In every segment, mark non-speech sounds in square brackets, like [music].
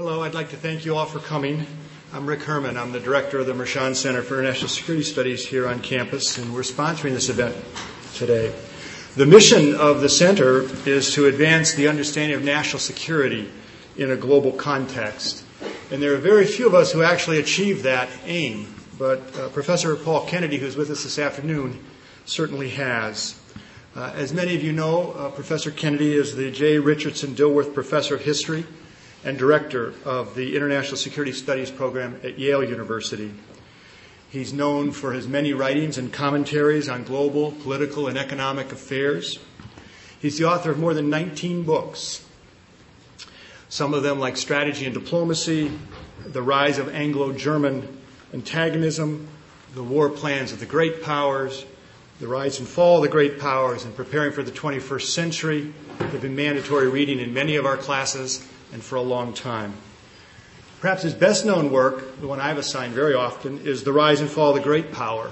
Hello, I'd like to thank you all for coming. I'm Rick Herrmann. I'm the director of the Mershon Center for International Security Studies here on campus, and we're sponsoring this event today. The mission of the center is to advance the understanding of national security in a global context. And there are very few of us who actually achieve that aim, but uh, Professor Paul Kennedy, who's with us this afternoon, certainly has. Uh, as many of you know, uh, Professor Kennedy is the J. Richardson Dilworth Professor of History and Director of the International Security Studies Program at Yale University. He's known for his many writings and commentaries on global, political, and economic affairs. He's the author of more than 19 books, some of them like Strategy and Diplomacy, The Rise of Anglo German Antagonism, The War Plans of the Great Powers, The Rise and Fall of the Great Powers, and Preparing for the 21st Century. They've been mandatory reading in many of our classes and for a long time. Perhaps his best known work, the one I've assigned very often, is The Rise and Fall of the Great Power.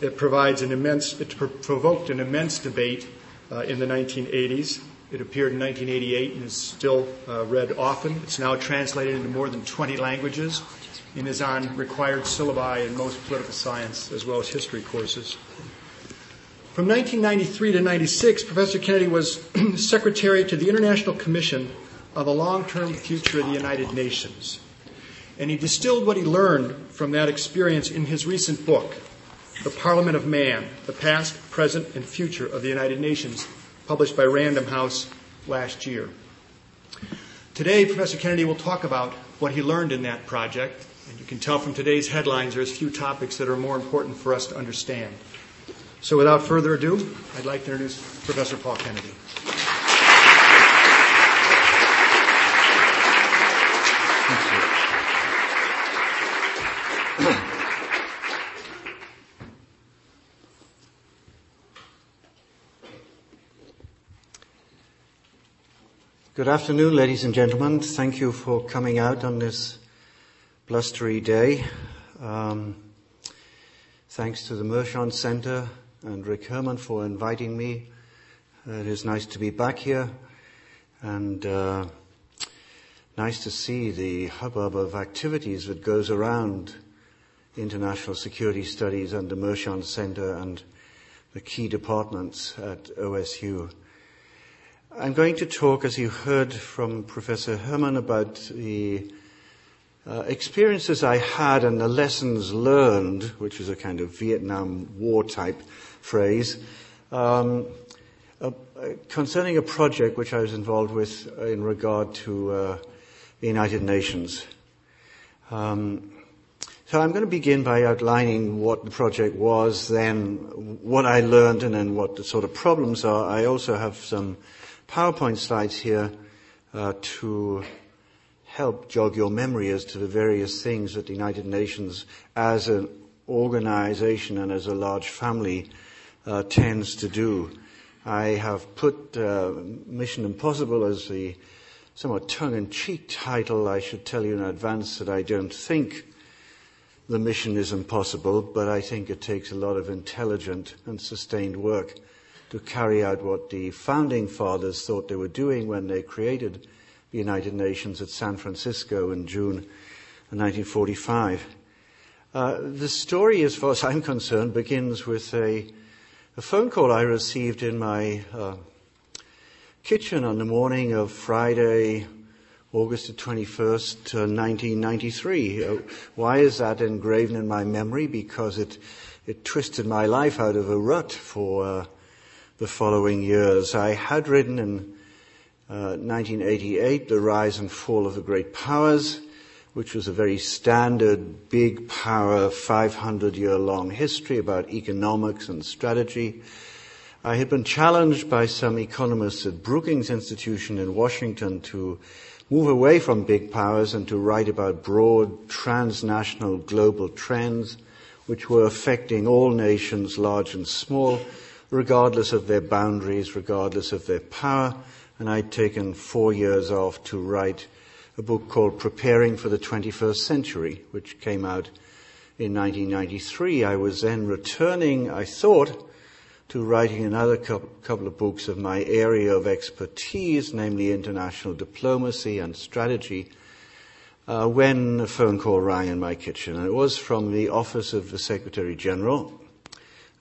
It provides an immense, it provoked an immense debate uh, in the 1980s. It appeared in 1988 and is still uh, read often. It's now translated into more than 20 languages and is on required syllabi in most political science as well as history courses. From 1993 to 96, Professor Kennedy was [clears throat] secretary to the International Commission on the Long-Term Future of the United Nations. And he distilled what he learned from that experience in his recent book, The Parliament of Man, The Past, Present, and Future of the United Nations, published by Random House last year. Today, Professor Kennedy will talk about what he learned in that project. And you can tell from today's headlines there's a few topics that are more important for us to understand. So without further ado, I'd like to introduce Professor Paul Kennedy. Good afternoon, ladies and gentlemen. Thank you for coming out on this blustery day. Um, thanks to the Mershon Center and Rick Herrmann for inviting me. It is nice to be back here and uh, nice to see the hubbub of activities that goes around international security studies and the Mershon Center and the key departments at OSU. I'm going to talk, as you heard from Professor Herrmann, about the uh, experiences I had and the lessons learned, which is a kind of Vietnam War type phrase, um, uh, concerning a project which I was involved with in regard to uh, the United Nations. Um, so I'm going to begin by outlining what the project was, then what I learned, and then what the sort of problems are. I also have some PowerPoint slides here uh, to help jog your memory as to the various things that the United Nations as an organization and as a large family uh, tends to do. I have put uh, Mission Impossible as the somewhat tongue-in-cheek title. I should tell you in advance that I don't think the mission is impossible, but I think it takes a lot of intelligent and sustained work to carry out what the founding fathers thought they were doing when they created the United Nations at San Francisco in June 1945. Uh, the story, as far as I'm concerned, begins with a, a phone call I received in my uh, kitchen on the morning of Friday, August the 21st, uh, 1993. Uh, why is that engraven in my memory? Because it, it twisted my life out of a rut for uh, the following years. I had written in uh, 1988 The Rise and Fall of the Great Powers, which was a very standard big power 500 year long history about economics and strategy. I had been challenged by some economists at Brookings Institution in Washington to move away from big powers and to write about broad transnational global trends which were affecting all nations, large and small, regardless of their boundaries, regardless of their power. And I'd taken four years off to write a book called Preparing for the 21st Century, which came out in 1993. I was then returning, I thought, to writing another couple of books of my area of expertise, namely international diplomacy and strategy. uh, when a phone call rang in my kitchen, and it was from the office of the Secretary General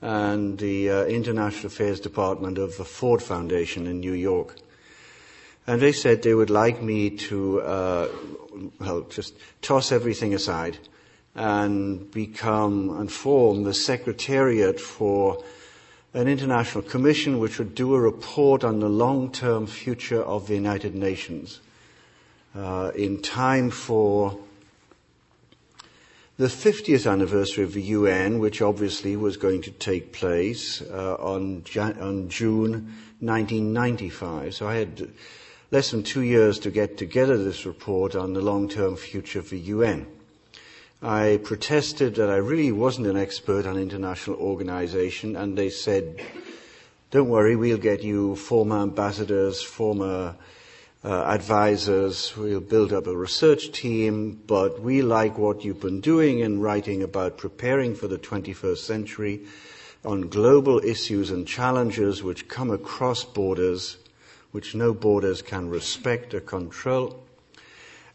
and the uh, International Affairs Department of the Ford Foundation in New York. And they said they would like me to, uh, well, just toss everything aside and become and form the secretariat for an international commission which would do a report on the long-term future of the United Nations uh, in time for the 50th anniversary of the UN, which obviously was going to take place uh, on, Jan- on June 1995. So I had less than two years to get together this report on the long-term future of the UN. I protested that I really wasn't an expert on international organization, and they said, don't worry, we'll get you former ambassadors, former uh, advisors, we'll build up a research team, but we like what you've been doing in writing about preparing for the 21st century on global issues and challenges which come across borders, which no borders can respect or control,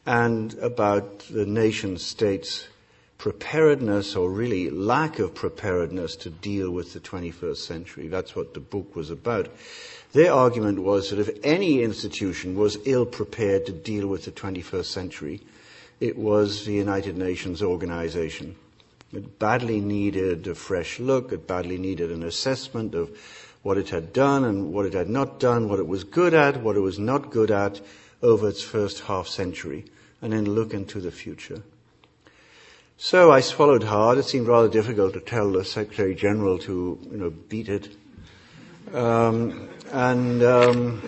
and about the nation states preparedness or really lack of preparedness to deal with the 21st century. That's what the book was about. Their argument was that if any institution was ill prepared to deal with the 21st century, it was the United Nations organization. It badly needed a fresh look, it badly needed an assessment of what it had done and what it had not done, what it was good at, what it was not good at over its first half century, and then look into the future. So I swallowed hard. It seemed rather difficult to tell the Secretary General to, you know, beat it. Um, and um,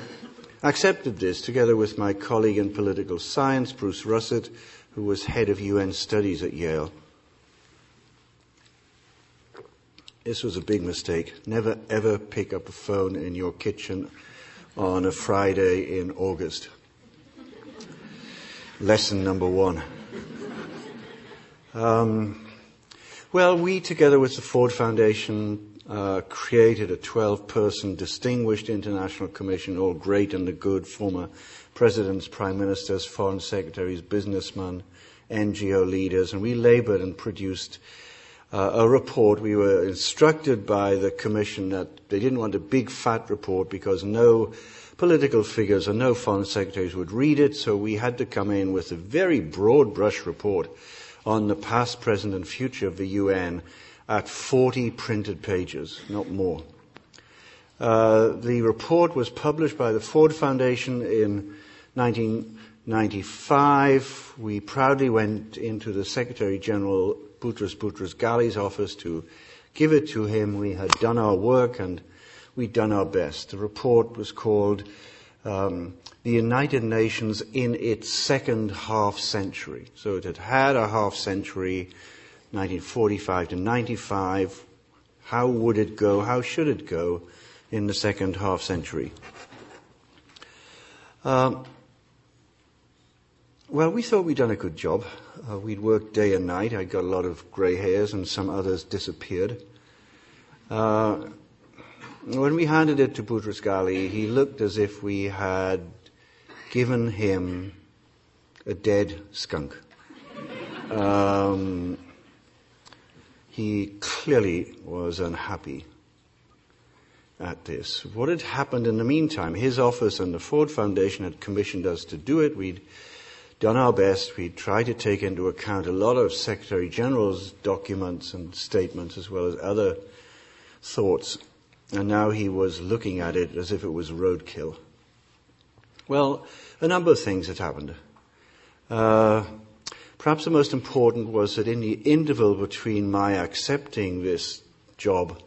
accepted this together with my colleague in political science, Bruce Russett, who was head of UN studies at Yale. This was a big mistake. Never ever pick up a phone in your kitchen on a Friday in August. Lesson number one. Um, well, we, together with the Ford Foundation, uh, created a 12 person distinguished international commission, all great and the good, former presidents, prime ministers, foreign secretaries, businessmen, NGO leaders, and we labored and produced uh, a report. We were instructed by the commission that they didn't want a big fat report because no political figures or no foreign secretaries would read it, so we had to come in with a very broad brush report on the past, present, and future of the UN at 40 printed pages, not more. Uh, the report was published by the Ford Foundation in 1995. We proudly went into the Secretary General Boutros Boutros Ghali's office to give it to him. We had done our work and we'd done our best. The report was called um, the United Nations in its second half century. So it had had a half century, 1945 to 95. How would it go? How should it go in the second half century? Um, well, we thought we'd done a good job. Uh, we'd worked day and night. I got a lot of grey hairs, and some others disappeared. Uh, when we handed it to Boutros Ghali, he looked as if we had given him a dead skunk. Um, he clearly was unhappy at this. What had happened in the meantime? His office and the Ford Foundation had commissioned us to do it. We'd done our best. We'd tried to take into account a lot of Secretary General's documents and statements as well as other thoughts. And now he was looking at it as if it was roadkill. Well, a number of things had happened. Uh, perhaps the most important was that in the interval between my accepting this job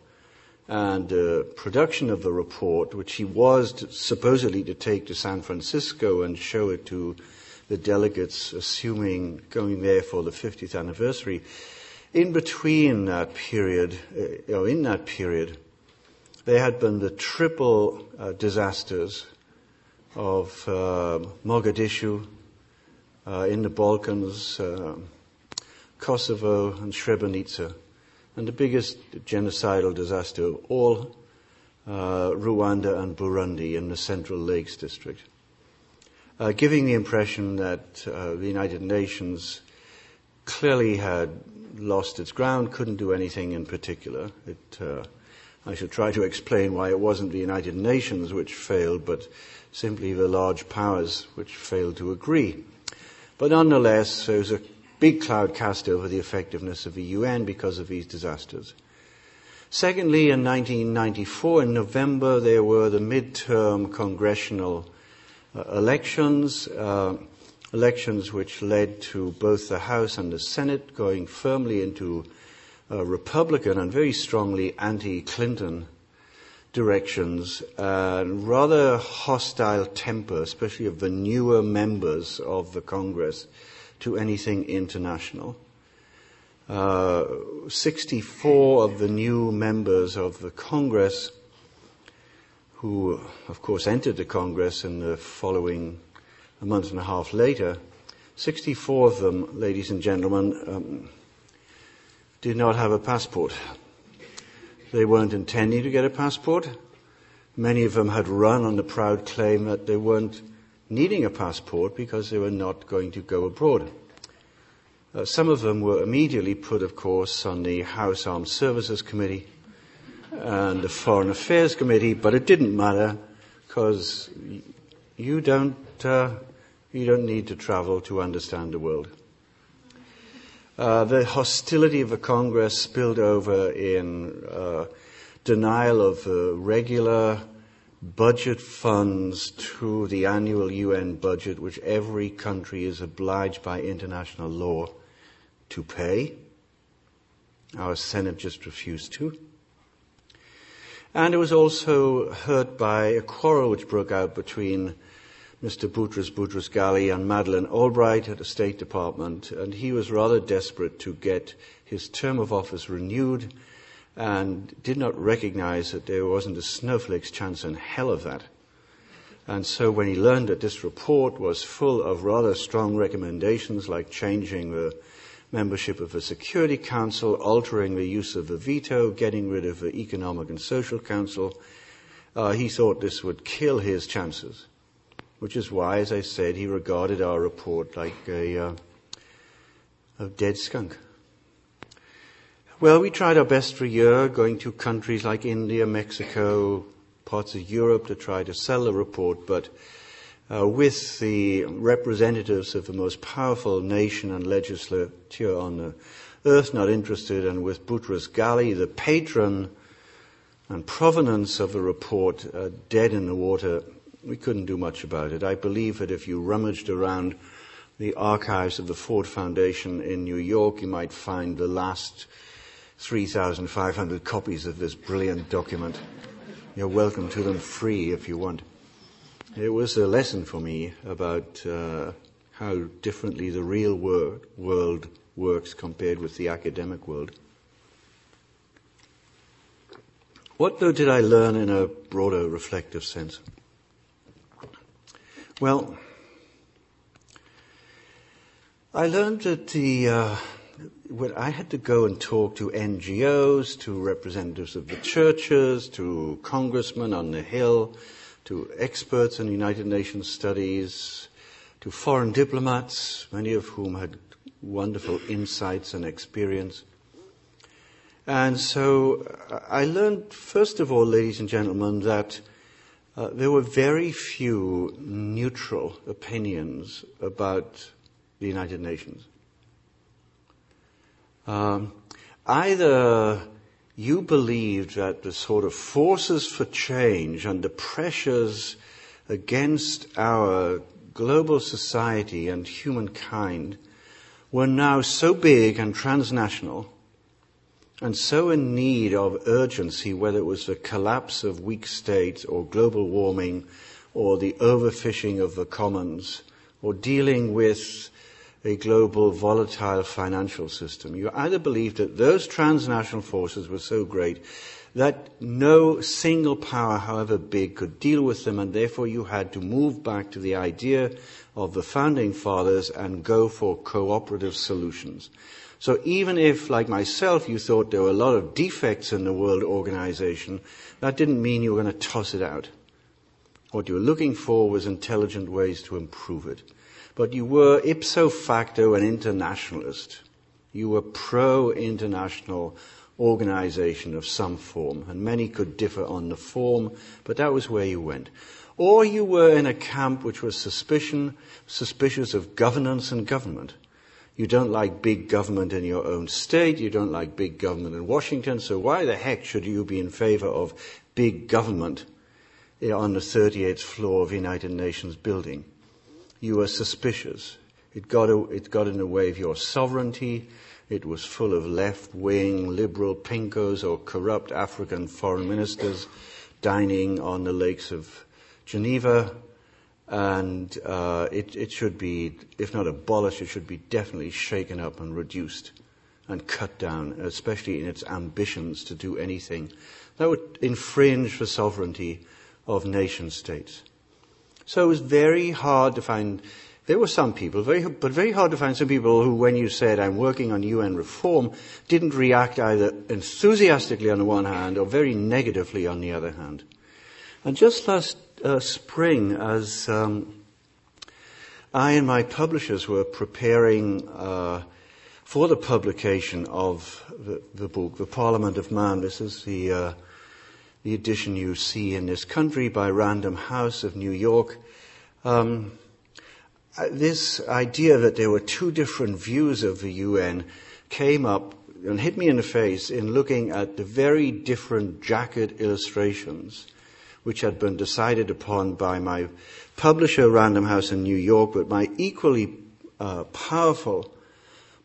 and uh, production of the report, which he was to, supposedly to take to San Francisco and show it to the delegates, assuming going there for the 50th anniversary, in between that period, uh, in that period, there had been the triple uh, disasters of uh, Mogadishu, uh, in the Balkans, uh, Kosovo, and Srebrenica. And the biggest genocidal disaster of all, uh, Rwanda and Burundi in the Central Lakes District. uh, giving the impression that uh, the United Nations clearly had lost its ground, couldn't do anything in particular. It, I should try to explain why it wasn't the United Nations which failed, but simply the large powers which failed to agree. But nonetheless, there was a big cloud cast over the effectiveness of the UN because of these disasters. Secondly, in 1994, in November, there were the midterm congressional uh, elections, uh, elections which led to both the House and the Senate going firmly into Republican and very strongly anti-Clinton directions and rather hostile temper, especially of the newer members of the Congress, to anything international. Uh, 64 of the new members of the Congress, who of course entered the Congress in the following a month and a half later, 64 of them, ladies and gentlemen, um, did not have a passport. They weren't intending to get a passport. Many of them had run on the proud claim that they weren't needing a passport because they were not going to go abroad. Uh, some of them were immediately put, of course, on the House Armed Services Committee and the Foreign Affairs Committee, but it didn't matter because you don't, uh, you don't need to travel to understand the world. Uh, the hostility of the Congress spilled over in uh, denial of uh, regular budget funds to the annual UN budget, which every country is obliged by international law to pay. Our Senate just refused to. And it was also hurt by a quarrel which broke out between Mr. Boutros Boutros Ghali and Madeleine Albright at the State Department, and he was rather desperate to get his term of office renewed and did not recognize that there wasn't a snowflake's chance in hell of that. And so when he learned that this report was full of rather strong recommendations like changing the membership of the Security Council, altering the use of the veto, getting rid of the Economic and Social Council, uh, he thought this would kill his chances which is why, as I said, he regarded our report like a, uh, a dead skunk. Well, we tried our best for a year, going to countries like India, Mexico, parts of Europe to try to sell the report, but uh, with the representatives of the most powerful nation and legislature on the earth not interested, and with Boutros Ghali, the patron and provenance of the report, uh, dead in the water, we couldn't do much about it. I believe that if you rummaged around the archives of the Ford Foundation in New York, you might find the last 3,500 copies of this brilliant document. You're welcome to them free if you want. It was a lesson for me about uh, how differently the real wor- world works compared with the academic world. What, though, did I learn in a broader reflective sense? Well, I learned that the uh, when I had to go and talk to NGOs, to representatives of the churches, to congressmen on the Hill, to experts in United Nations studies, to foreign diplomats, many of whom had wonderful insights and experience. And so I learned, first of all, ladies and gentlemen, that uh, there were very few neutral opinions about the United Nations. Um, either you believed that the sort of forces for change and the pressures against our global society and humankind were now so big and transnational and so in need of urgency, whether it was the collapse of weak states or global warming or the overfishing of the commons or dealing with a global volatile financial system. You either believed that those transnational forces were so great that no single power, however big, could deal with them, and therefore you had to move back to the idea of the founding fathers and go for cooperative solutions. So even if, like myself, you thought there were a lot of defects in the world organization, that didn't mean you were going to toss it out. What you were looking for was intelligent ways to improve it. But you were ipso facto an internationalist. You were pro-international organization of some form, and many could differ on the form, but that was where you went. Or you were in a camp which was suspicion, suspicious of governance and government. You don't like big government in your own state, you don't like big government in Washington, so why the heck should you be in favor of big government on the 38th floor of the United Nations building? You were suspicious. It got, it got in the way of your sovereignty. It was full of left-wing liberal pinkos or corrupt African foreign ministers dining on the lakes of Geneva and uh, it, it, should be, if not abolished, it should be definitely shaken up and reduced and cut down, especially in its ambitions to do anything that would infringe the sovereignty of nation states. So it was very hard to find. There were some people, very, but very hard to find some people who, when you said, I'm working on UN reform, didn't react either enthusiastically on the one hand or very negatively on the other hand. And just last uh, spring as um, I and my publishers were preparing uh, for the publication of the, the, book, The Parliament of Man. This is the, uh, the edition you see in this country by Random House of New York. Um, uh, this idea that there were two different views of the UN came up and hit me in the face in looking at the very different jacket illustrations which had been decided upon by my publisher, Random House in New York, but my equally uh, powerful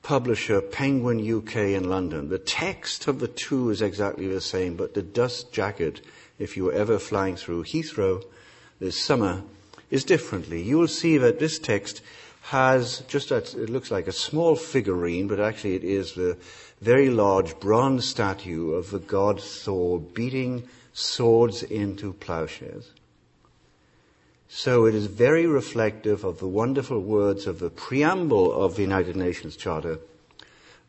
publisher, Penguin UK in London. The text of the two is exactly the same, but the dust jacket, if you were ever flying through Heathrow this summer, is differently. You will see that this text has just a, it looks like a small figurine, but actually it is the very large bronze statue of the god Thor beating swords into plowshares. So it is very reflective of the wonderful words of the preamble of the United Nations Charter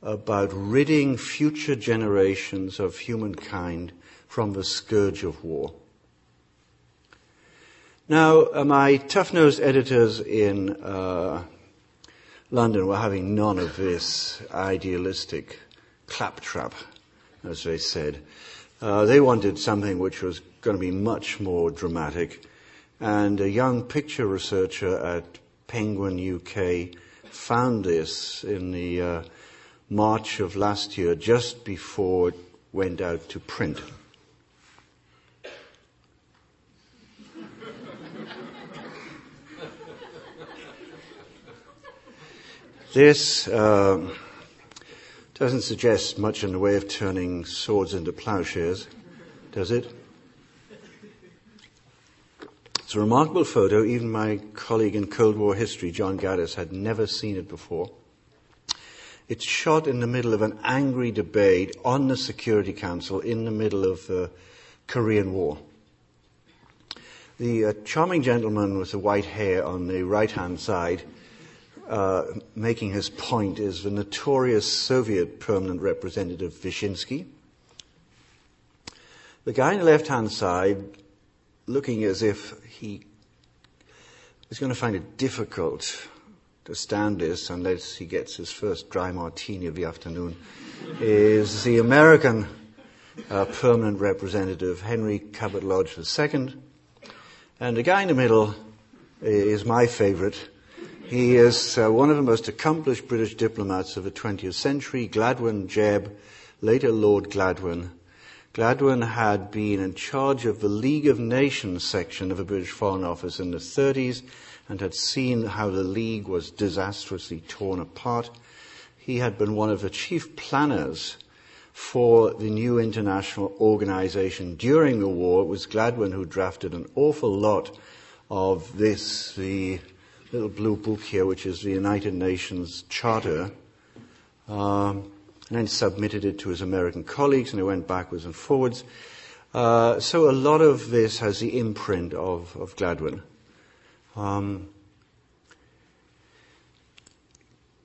about ridding future generations of humankind from the scourge of war. Now, uh, my tough-nosed editors in uh, London were having none of this idealistic claptrap, as they said. Uh, they wanted something which was going to be much more dramatic. And a young picture researcher at Penguin UK found this in the uh, March of last year, just before it went out to print. this uh, doesn't suggest much in the way of turning swords into plowshares, does it? It's a remarkable photo. Even my colleague in Cold War history, John Gaddis, had never seen it before. It's shot in the middle of an angry debate on the Security Council in the middle of the Korean War. The uh, charming gentleman with the white hair on the right hand side uh, making his point is the notorious Soviet permanent representative Vyshinsky. The guy on the left hand side, looking as if he is going to find it difficult to stand this unless he gets his first dry martini of the afternoon, is the American uh, permanent representative Henry Cabot Lodge II. And the guy in the middle is my favorite, he is uh, one of the most accomplished British diplomats of the 20th century, Gladwyn Jebb, later Lord Gladwyn. Gladwyn had been in charge of the League of Nations section of the British Foreign Office in the 30s and had seen how the League was disastrously torn apart. He had been one of the chief planners for the new international organization during the war. It was Gladwyn who drafted an awful lot of this, the little blue book here, which is the United Nations Charter, um, and then submitted it to his American colleagues, and it went backwards and forwards. Uh, so a lot of this has the imprint of, of Gladwyn. Um,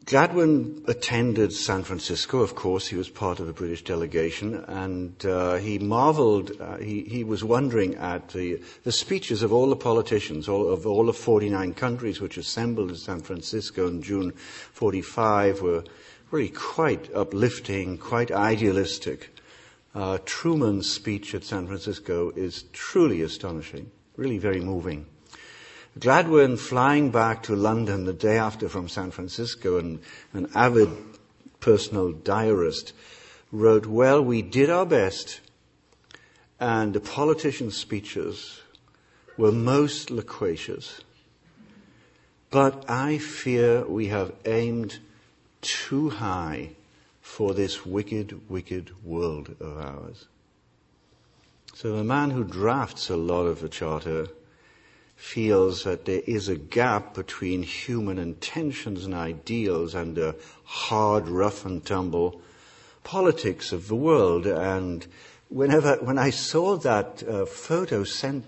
Gladwyn attended San Francisco, of course. He was part of the British delegation, and uh, he marveled, uh, he, he, was wondering at the, the speeches of all the politicians all, of all the 49 countries which assembled in San Francisco in June 45 were really quite uplifting, quite idealistic. Uh, Truman's speech at San Francisco is truly astonishing, really very moving. Gladwyn flying back to London the day after from San Francisco and an avid personal diarist wrote, well, we did our best and the politicians' speeches were most loquacious. But I fear we have aimed too high for this wicked, wicked world of ours. So the man who drafts a lot of the charter feels that there is a gap between human intentions and ideals and the hard, rough and tumble politics of the world. And whenever, when I saw that uh, photo sent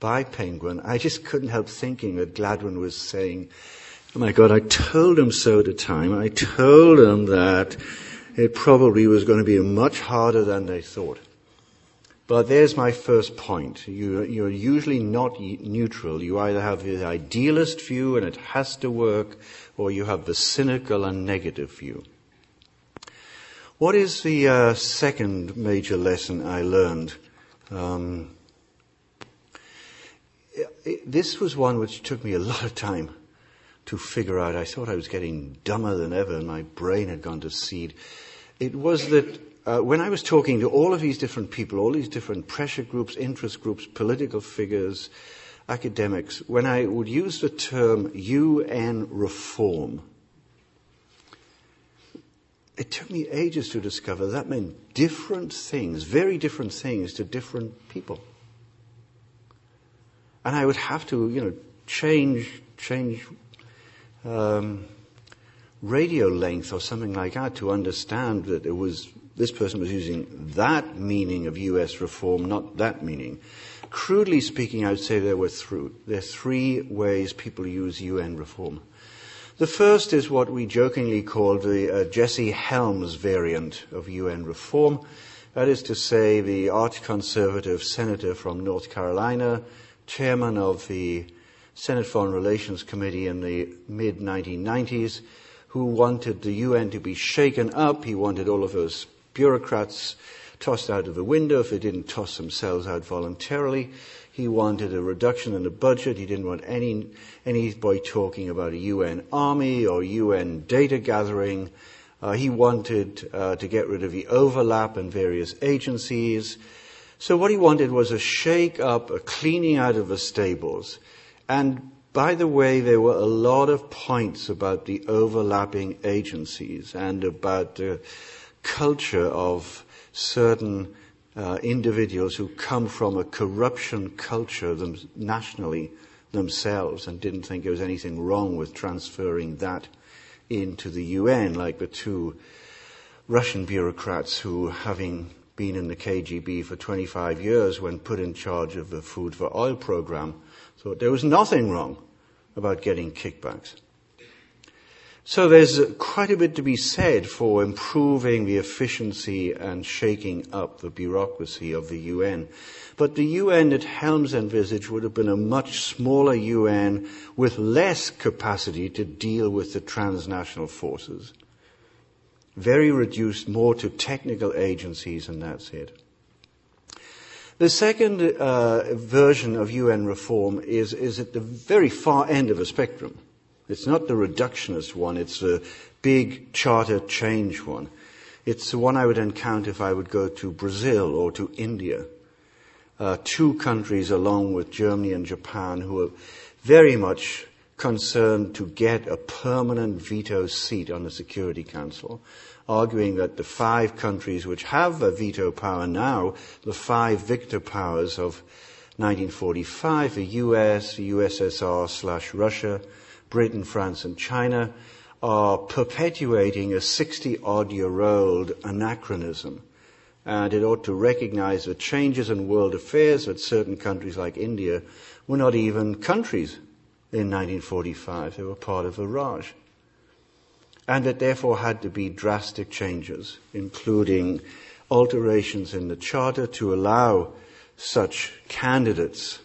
by Penguin, I just couldn't help thinking that Gladwyn was saying, Oh my God, I told him so at the time. I told him that it probably was going to be much harder than they thought. But there's my first point. You, you're usually not neutral. You either have the idealist view and it has to work, or you have the cynical and negative view. What is the uh, second major lesson I learned? Um, it, this was one which took me a lot of time to figure out. I thought I was getting dumber than ever and my brain had gone to seed. It was that uh, when I was talking to all of these different people, all these different pressure groups, interest groups, political figures, academics, when I would use the term UN reform, it took me ages to discover that meant different things, very different things to different people. And I would have to, you know, change, change um, radio length or something like that to understand that it was this person was using that meaning of U.S. reform, not that meaning. Crudely speaking, I would say there were th- there are three ways people use UN reform. The first is what we jokingly call the uh, Jesse Helms variant of UN reform. That is to say, the arch conservative senator from North Carolina, chairman of the Senate Foreign Relations Committee in the mid 1990s, who wanted the UN to be shaken up. He wanted all of those bureaucrats tossed out of the window if they didn't toss themselves out voluntarily. He wanted a reduction in the budget. He didn't want any anybody talking about a UN army or UN data gathering. Uh, he wanted uh, to get rid of the overlap in various agencies. So what he wanted was a shake up, a cleaning out of the stables. And by the way, there were a lot of points about the overlapping agencies and about uh, culture of certain uh, individuals who come from a corruption culture them, nationally themselves and didn't think there was anything wrong with transferring that into the UN, like the two Russian bureaucrats who, having been in the KGB for 25 years when put in charge of the Food for Oil program, thought there was nothing wrong about getting kickbacks. So there's quite a bit to be said for improving the efficiency and shaking up the bureaucracy of the UN. But the UN that Helms envisaged would have been a much smaller UN with less capacity to deal with the transnational forces. Very reduced more to technical agencies and that's it. The second uh, version of UN reform is, is at the very far end of the spectrum. It's not the reductionist one, it's the big charter change one. It's the one I would encounter if I would go to Brazil or to India. Uh, two countries along with Germany and Japan who are very much concerned to get a permanent veto seat on the Security Council, arguing that the five countries which have a veto power now, the five victor powers of 1945, the US, the USSR slash Russia, Britain, France, and China are perpetuating a 60 odd year old anachronism. And it ought to recognize the changes in world affairs that certain countries like India were not even countries in 1945. They were part of a Raj. and that therefore had to be drastic changes, including alterations in the charter to allow such candidates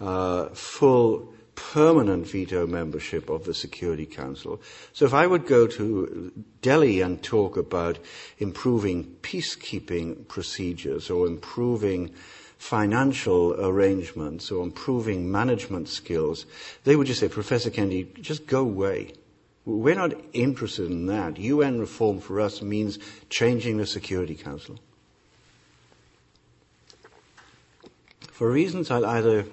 uh, full permanent veto membership of the Security Council. So if I would go to Delhi and talk about improving peacekeeping procedures or improving financial arrangements or improving management skills, they would just say, Professor Kennedy, just go away. We're not interested in that. UN reform for us means changing the Security Council. For reasons I'll either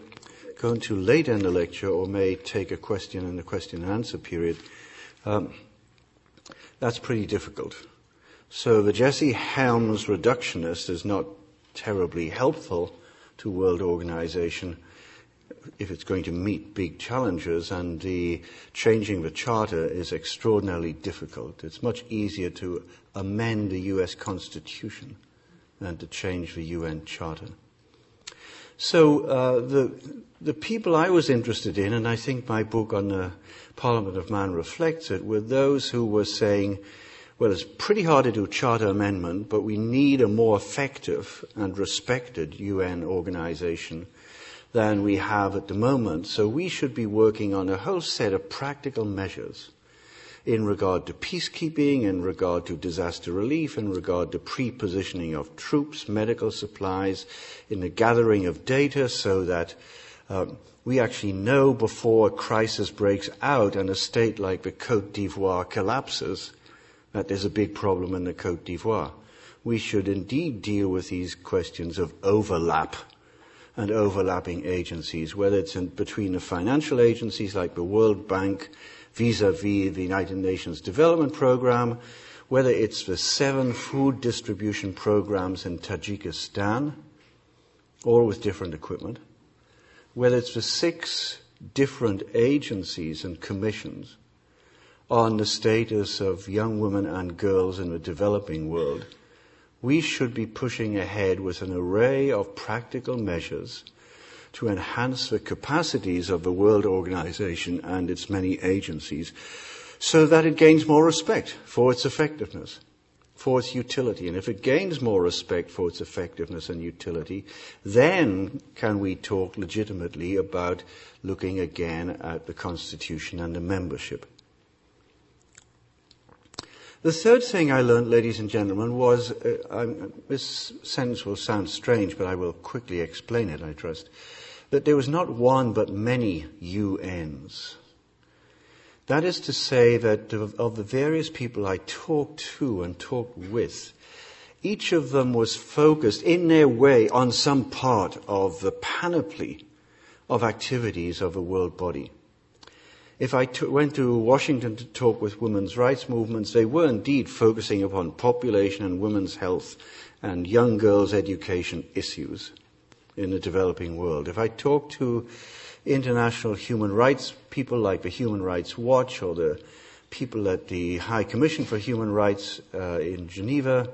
go into later in the lecture or may take a question in the question and answer period, um, that's pretty difficult. So the Jesse Helms reductionist is not terribly helpful to world organization if it's going to meet big challenges and the changing the charter is extraordinarily difficult. It's much easier to amend the US Constitution than to change the UN Charter. So uh, the the people I was interested in, and I think my book on the Parliament of Man reflects it, were those who were saying, well, it's pretty hard to do charter amendment, but we need a more effective and respected UN organization than we have at the moment. So we should be working on a whole set of practical measures in regard to peacekeeping, in regard to disaster relief, in regard to pre-positioning of troops, medical supplies, in the gathering of data so that um, we actually know before a crisis breaks out and a state like the Cote d'Ivoire collapses that there's a big problem in the Cote d'Ivoire. We should indeed deal with these questions of overlap and overlapping agencies, whether it's in, between the financial agencies like the World Bank vis-a-vis the United Nations Development Program, whether it's the seven food distribution programs in Tajikistan, all with different equipment, whether it's the six different agencies and commissions on the status of young women and girls in the developing world, we should be pushing ahead with an array of practical measures to enhance the capacities of the World Organization and its many agencies so that it gains more respect for its effectiveness, for its utility. And if it gains more respect for its effectiveness and utility, then can we talk legitimately about looking again at the Constitution and the membership. The third thing I learned, ladies and gentlemen, was uh, this sentence will sound strange, but I will quickly explain it, I trust that there was not one but many UNs. That is to say that of the various people I talked to and talked with, each of them was focused in their way on some part of the panoply of activities of a world body. If I t- went to Washington to talk with women's rights movements, they were indeed focusing upon population and women's health and young girls' education issues in the developing world. If I talk to international human rights people like the Human Rights Watch or the people at the High Commission for Human Rights uh, in Geneva,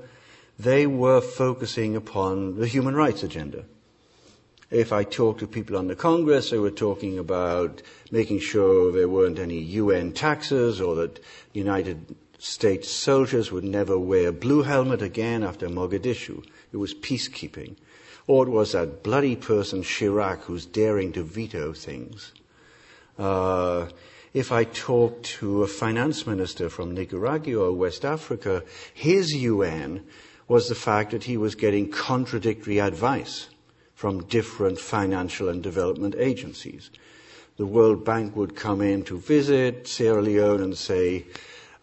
they were focusing upon the human rights agenda. If I talk to people on the Congress, they were talking about making sure there weren't any UN taxes or that United States soldiers would never wear blue helmet again after Mogadishu. It was peacekeeping. Or it was that bloody person Chirac who's daring to veto things. Uh, if I talk to a finance minister from Nicaragua or West Africa, his UN was the fact that he was getting contradictory advice from different financial and development agencies. The World Bank would come in to visit Sierra Leone and say,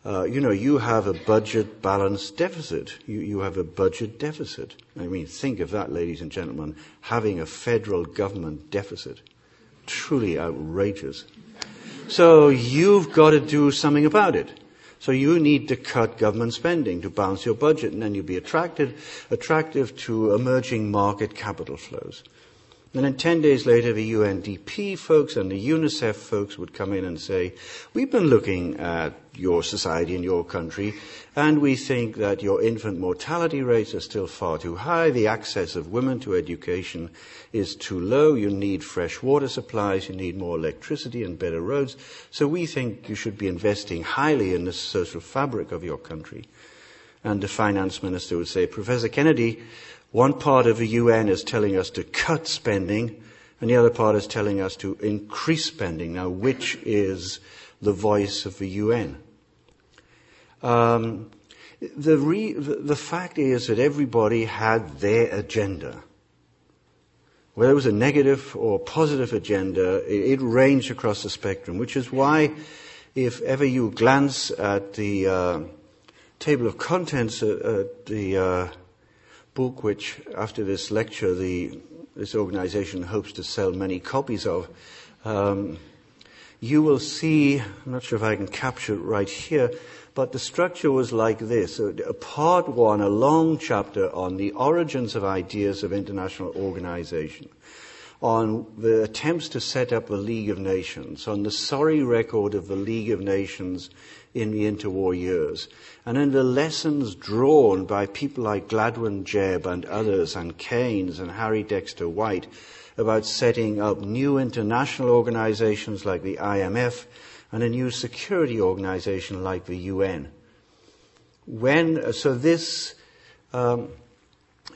uh, you know, you have a budget balance deficit. You, you have a budget deficit. I mean, think of that, ladies and gentlemen, having a federal government deficit. Truly outrageous. So you've got to do something about it. So you need to cut government spending to balance your budget, and then you'll be attracted, attractive to emerging market capital flows. And then 10 days later, the UNDP folks and the UNICEF folks would come in and say, we've been looking at your society and your country, and we think that your infant mortality rates are still far too high. The access of women to education is too low. You need fresh water supplies. You need more electricity and better roads. So we think you should be investing highly in the social fabric of your country. And the finance minister would say, Professor Kennedy, one part of the UN is telling us to cut spending, and the other part is telling us to increase spending. Now, which is the voice of the UN? Um, the, re, the fact is that everybody had their agenda. Whether it was a negative or positive agenda, it, ranged across the spectrum, which is why, if ever you glance at the uh, table of contents at, at the uh, book which, after this lecture, the, this organization hopes to sell many copies of. Um, you will see, I'm not sure if I can capture it right here, but the structure was like this. A part one, a long chapter on the origins of ideas of international organization, on the attempts to set up the League of Nations, on the sorry record of the League of Nations in the interwar years, and in the lessons drawn by people like Gladwyn Jebb and others, and Keynes and Harry Dexter White, about setting up new international organizations like the IMF and a new security organization like the UN. When, so this um,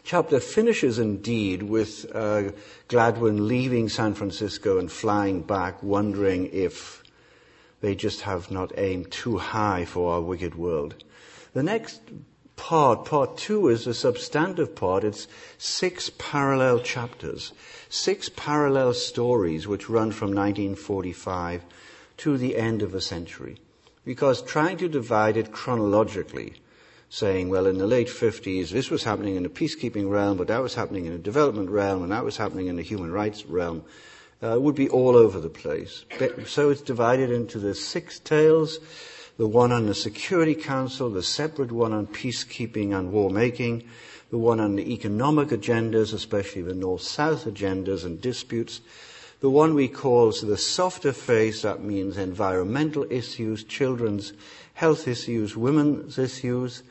chapter finishes indeed with uh, Gladwyn leaving San Francisco and flying back, wondering if they just have not aimed too high for our wicked world. The next part, part two, is a substantive part. It's six parallel chapters, six parallel stories which run from 1945 to the end of the century. Because trying to divide it chronologically, saying, well, in the late 50s, this was happening in the peacekeeping realm, but that was happening in the development realm, and that was happening in the human rights realm, uh, would be all over the place. So it's divided into the six tales, the one on the Security Council, the separate one on peacekeeping and war making, the one on the economic agendas, especially the North-South agendas and disputes, the one we call the softer face, that means environmental issues, children's health issues, women's issues,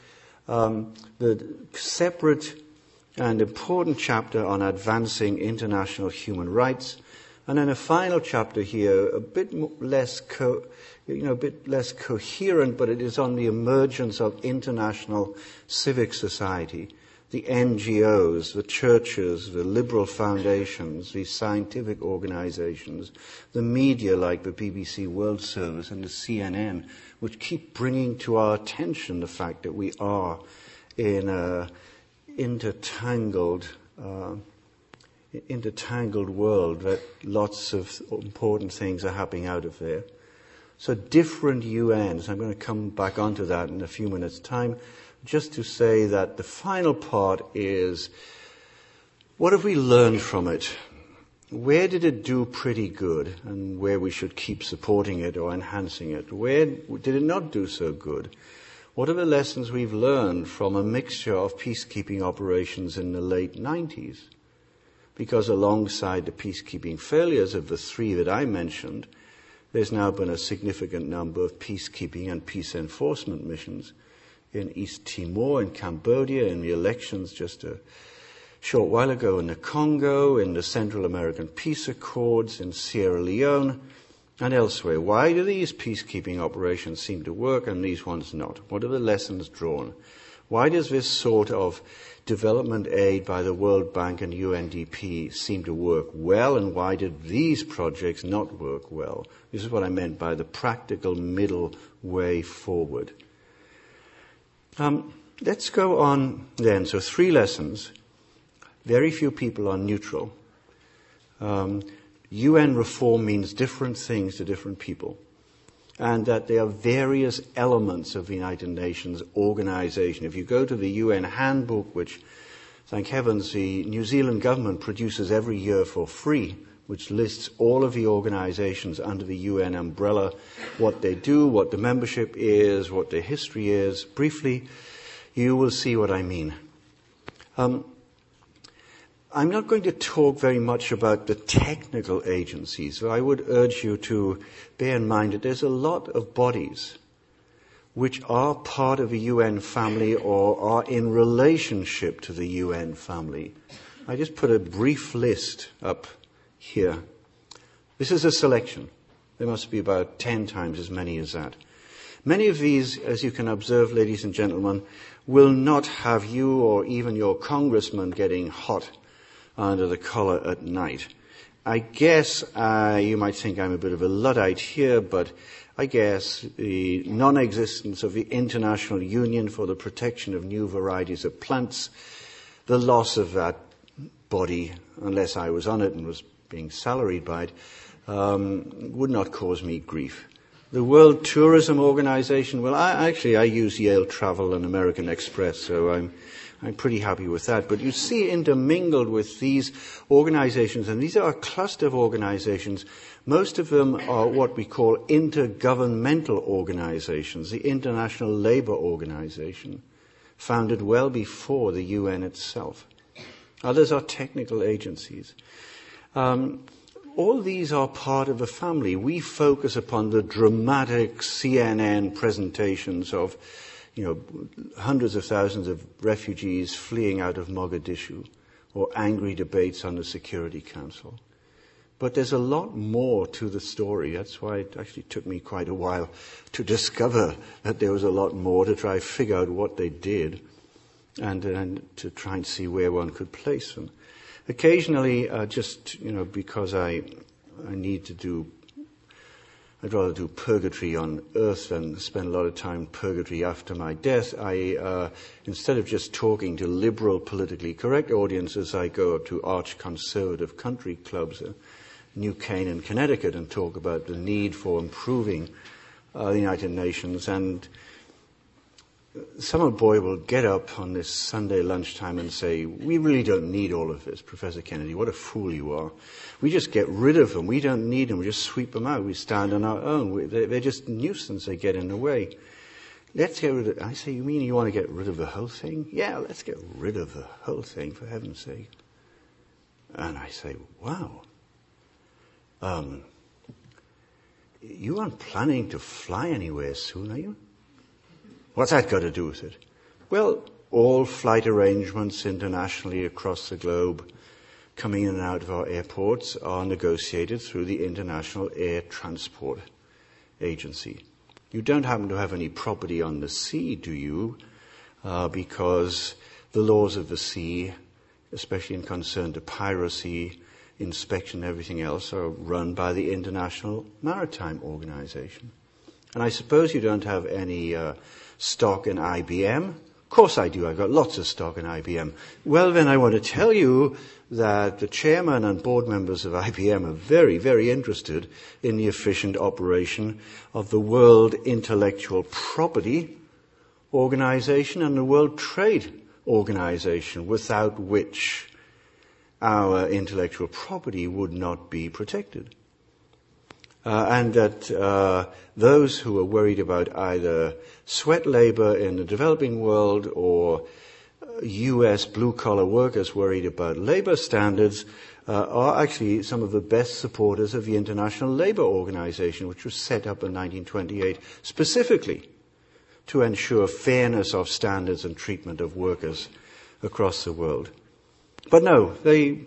um, the separate and important chapter on advancing international human rights, and then a final chapter here, a bit less, co- you know, a bit less coherent, but it is on the emergence of international civic society, the NGOs, the churches, the liberal foundations, the scientific organizations, the media like the BBC World Service and the CNN, which keep bringing to our attention the fact that we are in a intertangled uh, intertangled world that lots of important things are happening out of there. So different UNs, I'm going to come back onto that in a few minutes time, just to say that the final part is, what have we learned from it? Where did it do pretty good and where we should keep supporting it or enhancing it? Where did it not do so good? What are the lessons we've learned from a mixture of peacekeeping operations in the late 90s? because alongside the peacekeeping failures of the three that I mentioned, there's now been a significant number of peacekeeping and peace enforcement missions in East Timor, in Cambodia, in the elections just a short while ago in the Congo, in the Central American Peace Accords, in Sierra Leone, and elsewhere. Why do these peacekeeping operations seem to work and these ones not? What are the lessons drawn? Why does this sort of development aid by the World Bank and UNDP seem to work well, and why did these projects not work well? This is what I meant by the practical middle way forward. Um, let's go on then. So, three lessons. Very few people are neutral. Um, UN reform means different things to different people and that there are various elements of the United Nations organization. If you go to the UN handbook, which, thank heavens, the New Zealand government produces every year for free, which lists all of the organizations under the UN umbrella, what they do, what the membership is, what their history is, briefly, you will see what I mean. Um, I'm not going to talk very much about the technical agencies. So I would urge you to bear in mind that there's a lot of bodies which are part of a UN family or are in relationship to the UN family. I just put a brief list up here. This is a selection. There must be about 10 times as many as that. Many of these, as you can observe, ladies and gentlemen, will not have you or even your congressman getting hot under the collar at night. I guess uh, you might think I'm a bit of a Luddite here, but I guess the non-existence of the International Union for the Protection of New Varieties of Plants, the loss of that body, unless I was on it and was being salaried by it, um, would not cause me grief. The World Tourism Organization, well, I, actually, I use Yale Travel and American Express, so I'm, I'm pretty happy with that. But you see intermingled with these organizations, and these are a cluster of organizations. Most of them are what we call intergovernmental organizations, the International Labour Organization, founded well before the UN itself. Others are technical agencies. Um, all these are part of a family. We focus upon the dramatic CNN presentations of, you know, hundreds of thousands of refugees fleeing out of Mogadishu or angry debates on the Security Council. But there's a lot more to the story. That's why it actually took me quite a while to discover that there was a lot more to try to figure out what they did and, and to try and see where one could place them. Occasionally, uh, just you know, because I I need to do, I'd rather do purgatory on earth than spend a lot of time purgatory after my death. I uh, instead of just talking to liberal, politically correct audiences, I go up to arch conservative country clubs, uh, New Canaan, Connecticut, and talk about the need for improving uh, the United Nations and Summer Boy will get up on this Sunday lunchtime and say, we really don't need all of this, Professor Kennedy. What a fool you are. We just get rid of them. We don't need them. We just sweep them out. We stand on our own. They're just nuisance. They get in the way. Let's get rid of, I say, you mean you want to get rid of the whole thing? Yeah, let's get rid of the whole thing, for heaven's sake. And I say, wow. Um, you aren't planning to fly anywhere soon, are you? What's that got to do with it? Well, all flight arrangements internationally across the globe coming in and out of our airports are negotiated through the International Air Transport Agency. You don't happen to have any property on the sea, do you? Uh, because the laws of the sea, especially in concern to piracy, inspection, everything else, are run by the International Maritime Organization. And I suppose you don't have any uh, stock in IBM? Of course I do. I've got lots of stock in IBM. Well, then I want to tell you that the chairman and board members of IBM are very, very interested in the efficient operation of the World Intellectual Property Organization and the World Trade Organization, without which our intellectual property would not be protected. Uh, and that uh, those who are worried about either sweat labor in the developing world or U.S. uh, blue collar workers worried about labor standards uh, are actually some of the best supporters of the International Labor Organization, which was set up in 1928 specifically to ensure fairness of standards and treatment of workers across the world. But no, they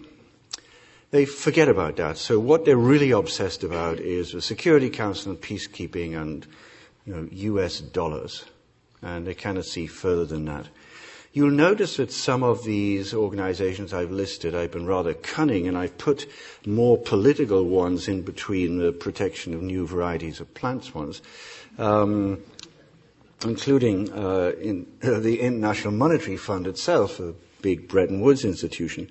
they forget about that. So what they're really obsessed about is the Security Council and peacekeeping and you know, US dollars. And they cannot see further than that. You'll notice that some of these organizations I've listed, I've been rather cunning and I've put more political ones in between the protection of new varieties of plants ones, um, including uh, in, uh, [laughs] the International Monetary Fund itself, a big Bretton Woods institution.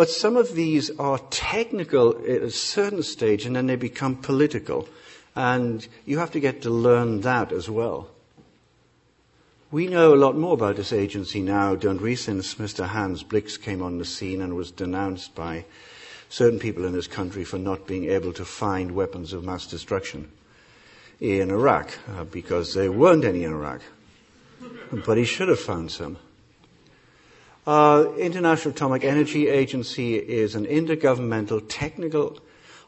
But some of these are technical at a certain stage and then they become political. And you have to get to learn that as well. We know a lot more about this agency now, don't we, since Mr. Hans Blix came on the scene and was denounced by certain people in this country for not being able to find weapons of mass destruction in Iraq, uh, because there weren't any in Iraq. But he should have found some. Uh, International Atomic Energy Agency is an intergovernmental technical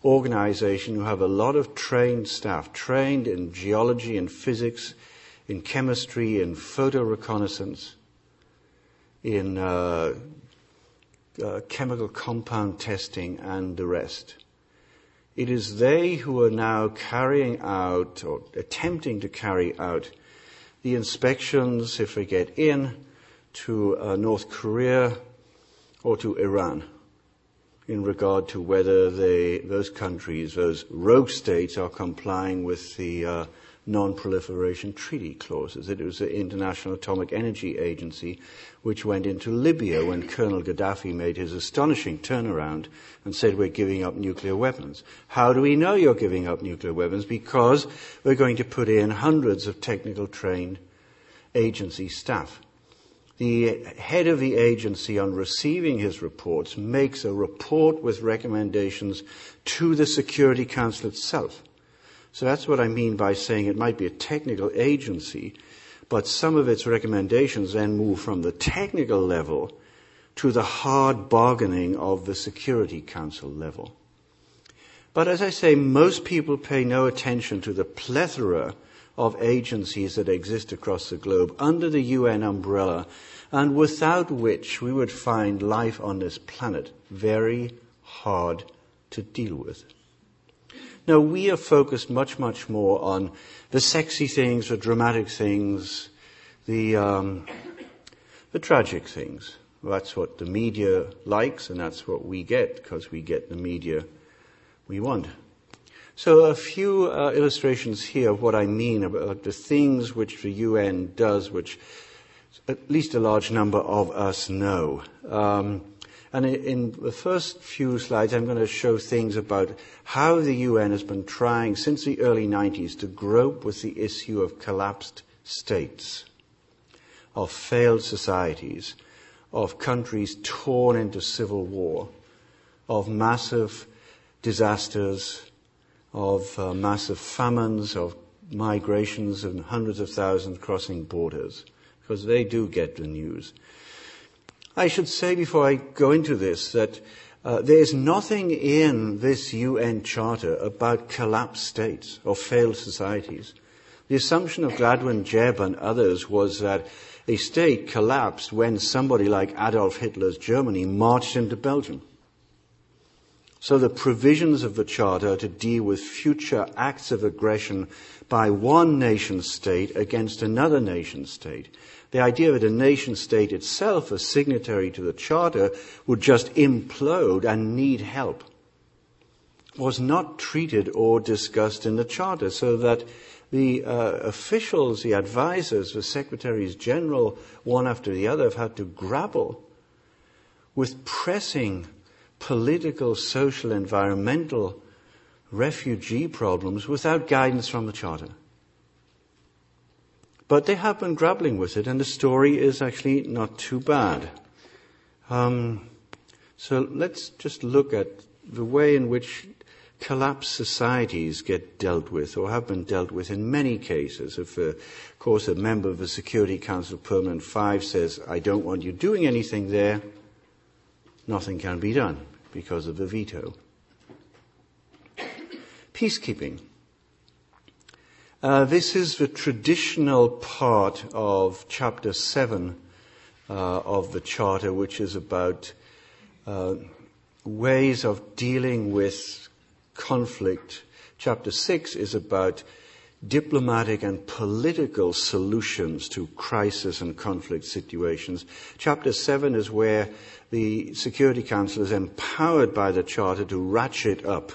organization who have a lot of trained staff, trained in geology and physics, in chemistry, in photo reconnaissance, in uh, uh, chemical compound testing, and the rest. It is they who are now carrying out or attempting to carry out the inspections if they get in to uh, North Korea or to Iran in regard to whether they, those countries, those rogue states, are complying with the uh, non-proliferation treaty clauses. It was the International Atomic Energy Agency which went into Libya when Colonel Gaddafi made his astonishing turnaround and said, we're giving up nuclear weapons. How do we know you're giving up nuclear weapons? Because we're going to put in hundreds of technical trained agency staff. The head of the agency, on receiving his reports, makes a report with recommendations to the Security Council itself. So that's what I mean by saying it might be a technical agency, but some of its recommendations then move from the technical level to the hard bargaining of the Security Council level. But as I say, most people pay no attention to the plethora of agencies that exist across the globe under the UN umbrella and without which we would find life on this planet very hard to deal with. Now, we are focused much, much more on the sexy things, the dramatic things, the, um, the tragic things. That's what the media likes, and that's what we get, because we get the media we want. So a few uh, illustrations here of what I mean about the things which the UN does, which at least a large number of us know. Um, and in the first few slides, I'm going to show things about how the UN has been trying since the early 90s to grope with the issue of collapsed states, of failed societies, of countries torn into civil war, of massive disasters, of uh, massive famines, of migrations and hundreds of thousands crossing borders, because they do get the news. I should say before I go into this that uh, there is nothing in this UN Charter about collapsed states or failed societies. The assumption of Gladwyn, Jebb, and others was that a state collapsed when somebody like Adolf Hitler's Germany marched into Belgium. So the provisions of the Charter to deal with future acts of aggression by one nation state against another nation state. The idea that a nation state itself, a signatory to the Charter, would just implode and need help was not treated or discussed in the Charter, so that the uh, officials, the advisors, the secretaries general, one after the other, have had to grapple with pressing political, social, environmental, refugee problems without guidance from the Charter. But they have been grappling with it, and the story is actually not too bad. Um, so let's just look at the way in which collapsed societies get dealt with or have been dealt with in many cases. If, uh, of course, a member of the Security Council Permanent 5 says, I don't want you doing anything there, nothing can be done because of the veto. Peacekeeping. Uh, this is the traditional part of chapter 7 uh, of the Charter, which is about uh, ways of dealing with conflict. Chapter 6 is about diplomatic and political solutions to crisis and conflict situations. Chapter 7 is where the Security Council is empowered by the Charter to ratchet up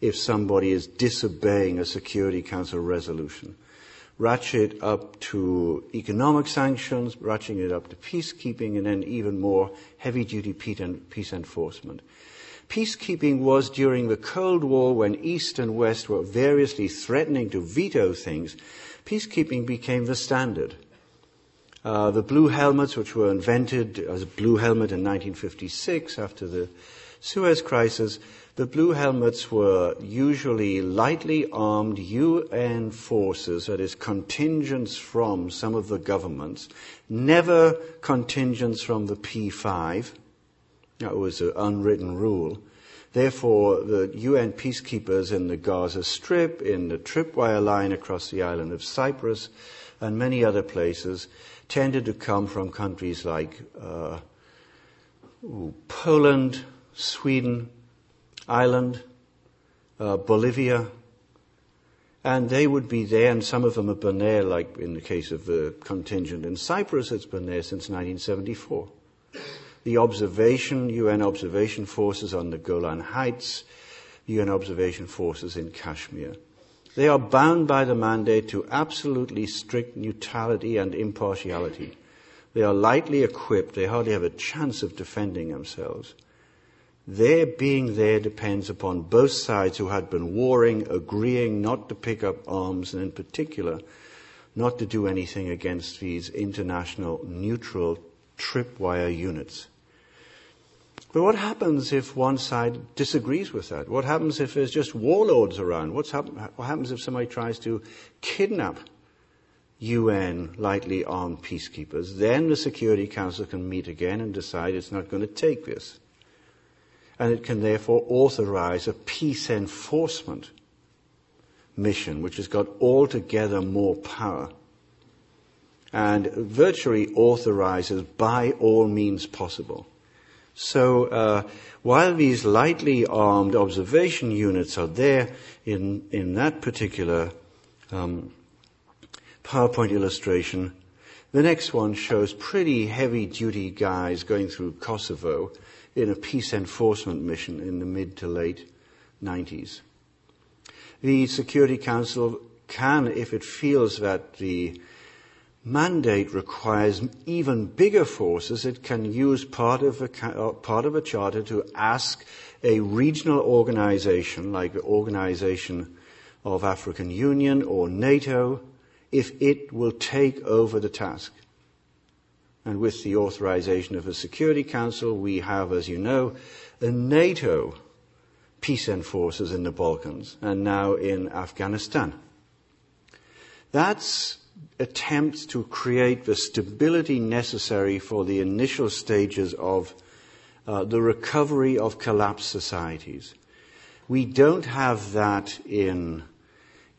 if somebody is disobeying a Security Council resolution. Ratchet up to economic sanctions, ratcheting it up to peacekeeping, and then even more heavy duty peace enforcement. Peacekeeping was during the Cold War when East and West were variously threatening to veto things. Peacekeeping became the standard. Uh, the blue helmets, which were invented as a blue helmet in 1956 after the Suez crisis, The Blue Helmets were usually lightly armed UN forces, that is, contingents from some of the governments, never contingents from the P5. That was an unwritten rule. Therefore, the UN peacekeepers in the Gaza Strip, in the tripwire line across the island of Cyprus, and many other places tended to come from countries like uh, Poland, Sweden, Ireland, uh, Bolivia, and they would be there, and some of them have been there, like in the case of the contingent in Cyprus, it's been there since 1974. The observation, UN observation forces on the Golan Heights, UN observation forces in Kashmir. They are bound by the mandate to absolutely strict neutrality and impartiality. They are lightly equipped. They hardly have a chance of defending themselves. Their being there depends upon both sides who had been warring, agreeing not to pick up arms, and in particular, not to do anything against these international neutral tripwire units. But what happens if one side disagrees with that? What happens if there's just warlords around? What happens if somebody tries to kidnap UN lightly armed peacekeepers? Then the Security Council can meet again and decide it's not going to take this and it can therefore authorize a peace enforcement mission, which has got altogether more power and virtually authorizes by all means possible. So uh, while these lightly armed observation units are there in, in that particular um, PowerPoint illustration, the next one shows pretty heavy duty guys going through Kosovo in a peace enforcement mission in the mid to late 90s. The Security Council can, if it feels that the mandate requires even bigger forces, it can use part of a, uh, part of a charter to ask a regional organization like the Organization of African Union or NATO if it will take over the task. And with the authorization of the Security Council, we have, as you know, a NATO peace enforcers in the Balkans and now in Afghanistan. That's attempts to create the stability necessary for the initial stages of uh, the recovery of collapsed societies. We don't have that in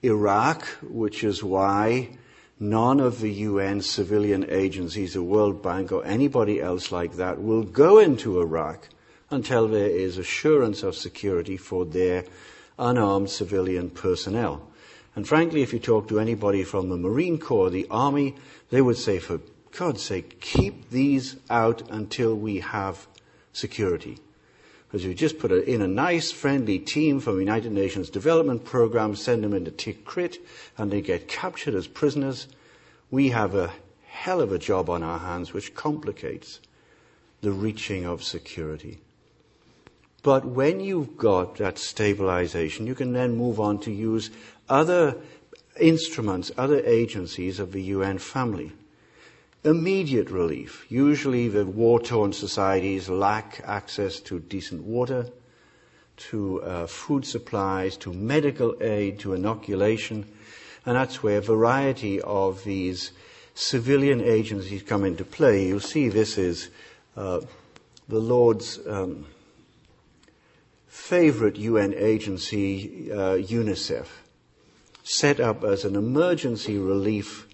Iraq, which is why none of the UN civilian agencies, the World Bank, or anybody else like that will go into Iraq until there is assurance of security for their unarmed civilian personnel. And frankly, if you talk to anybody from the Marine Corps, the Army, they would say, for God's sake, keep these out until we have security. Because you just put in a nice, friendly team from the United Nations Development Program, send them into Tikrit, and they get captured as prisoners. We have a hell of a job on our hands, which complicates the reaching of security. But when you've got that stabilization, you can then move on to use other instruments, other agencies of the UN family immediate relief. Usually the war-torn societies lack access to decent water, to uh, food supplies, to medical aid, to inoculation, and that's where a variety of these civilian agencies come into play. You'll see this is uh, the Lord's um, favorite UN agency, uh, UNICEF, set up as an emergency relief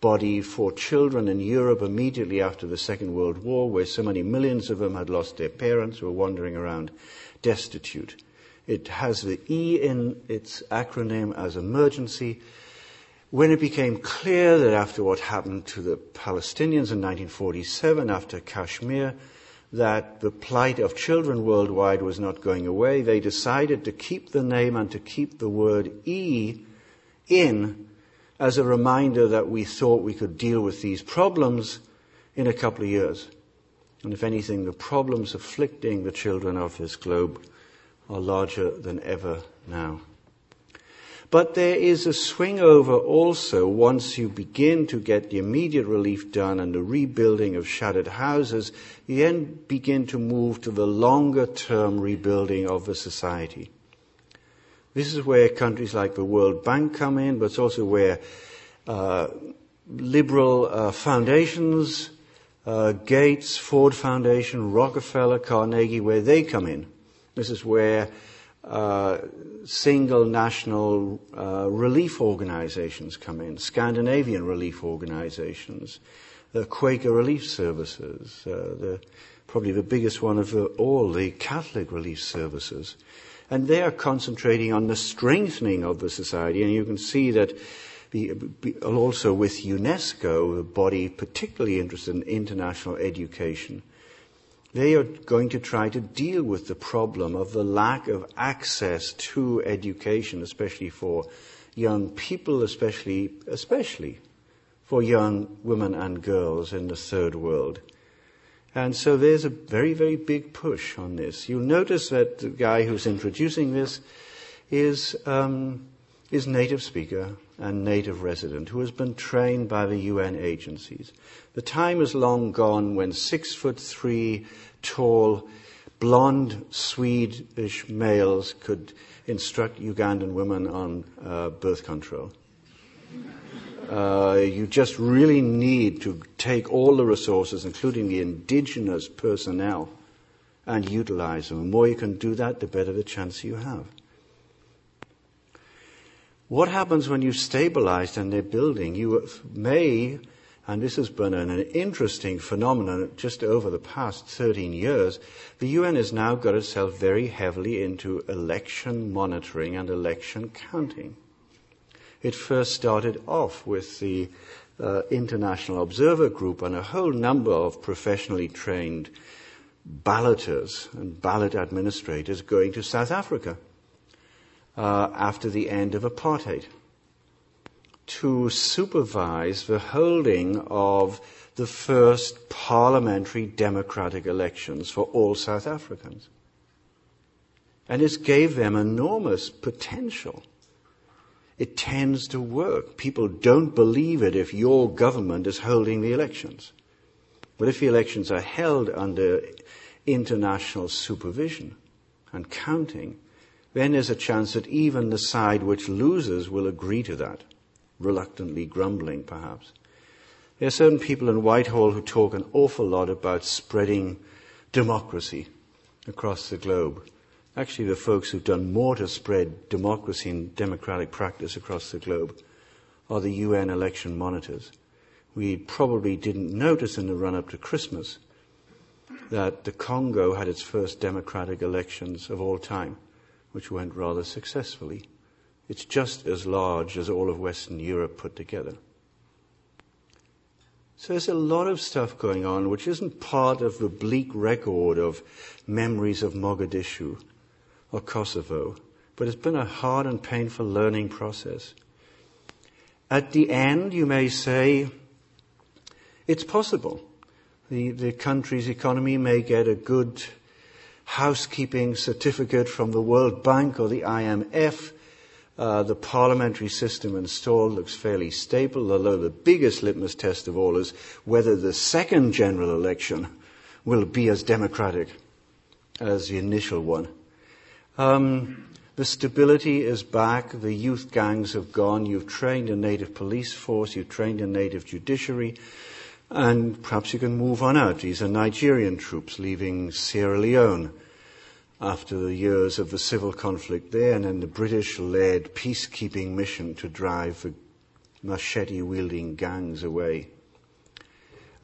body for children in Europe immediately after the Second World War, where so many millions of them had lost their parents, were wandering around destitute. It has the E in its acronym as emergency. When it became clear that after what happened to the Palestinians in 1947, after Kashmir, that the plight of children worldwide was not going away, they decided to keep the name and to keep the word E in as a reminder that we thought we could deal with these problems in a couple of years. And if anything, the problems afflicting the children of this globe are larger than ever now. But there is a swing over also once you begin to get the immediate relief done and the rebuilding of shattered houses, you then begin to move to the longer term rebuilding of the society. This is where countries like the World Bank come in, but it's also where uh, liberal uh, foundations, uh, Gates, Ford Foundation, Rockefeller, Carnegie, where they come in. This is where uh, single national uh, relief organizations come in, Scandinavian relief organizations, the Quaker Relief Services, uh, the, probably the biggest one of all, the Catholic Relief Services. And they are concentrating on the strengthening of the society, and you can see that also with UNESCO, a body particularly interested in international education, they are going to try to deal with the problem of the lack of access to education, especially for young people, especially, especially for young women and girls in the third world. And so there's a very, very big push on this. You'll notice that the guy who's introducing this is, um, is native speaker and native resident who has been trained by the UN agencies. The time is long gone when six foot three tall, blonde Swedish males could instruct Ugandan women on uh, birth control. Uh, you just really need to take all the resources, including the indigenous personnel, and utilize them. The more you can do that, the better the chance you have. What happens when you've stabilized and they're building? You may, and this has been an interesting phenomenon just over the past 13 years, the UN has now got itself very heavily into election monitoring and election counting. It first started off with the uh, International Observer Group and a whole number of professionally trained balloters and ballot administrators going to South Africa uh, after the end of apartheid to supervise the holding of the first parliamentary democratic elections for all South Africans. And this gave them enormous potential. It tends to work. People don't believe it if your government is holding the elections. But if the elections are held under international supervision and counting, then there's a chance that even the side which loses will agree to that, reluctantly grumbling perhaps. There are certain people in Whitehall who talk an awful lot about spreading democracy across the globe. Actually, the folks who've done more to spread democracy and democratic practice across the globe are the UN election monitors. We probably didn't notice in the run up to Christmas that the Congo had its first democratic elections of all time which went rather successfully. It's just as large as all of Western Europe put together. So there's a lot of stuff going on which isn't part of the bleak record of memories of Mogadishu or Kosovo, but it's been a hard and painful learning process. At the end, you may say, it's possible. The, the country's economy may get a good housekeeping certificate from the World Bank or the IMF. Uh, the parliamentary system installed looks fairly stable, although the biggest litmus test of all is whether the second general election will be as democratic as the initial one. Um, the stability is back. The youth gangs have gone. You've trained a native police force. You've trained a native judiciary. And perhaps you can move on out. These are Nigerian troops leaving Sierra Leone after the years of the civil conflict there, and then the British led peacekeeping mission to drive the machete wielding gangs away.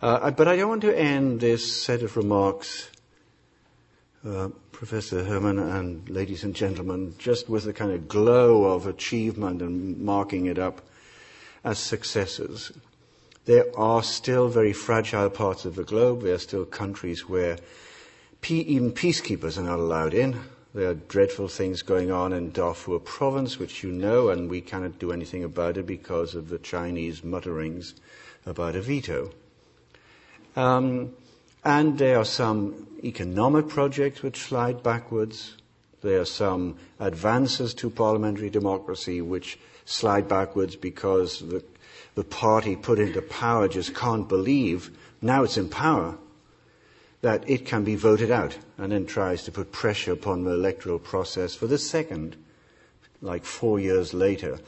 Uh, but I don't want to end this set of remarks, uh, Professor Herrmann and ladies and gentlemen, just with a kind of glow of achievement and marking it up as successes there are still very fragile parts of the globe. There are still countries where even peacekeepers are not allowed in. There are dreadful things going on in Darfur province, which you know, and we cannot do anything about it because of the Chinese mutterings about a veto. Um, and there are some economic projects which slide backwards. There are some advances to parliamentary democracy which slide backwards because the, the party put into power just can't believe, now it's in power, that it can be voted out and then tries to put pressure upon the electoral process for the second, like four years later,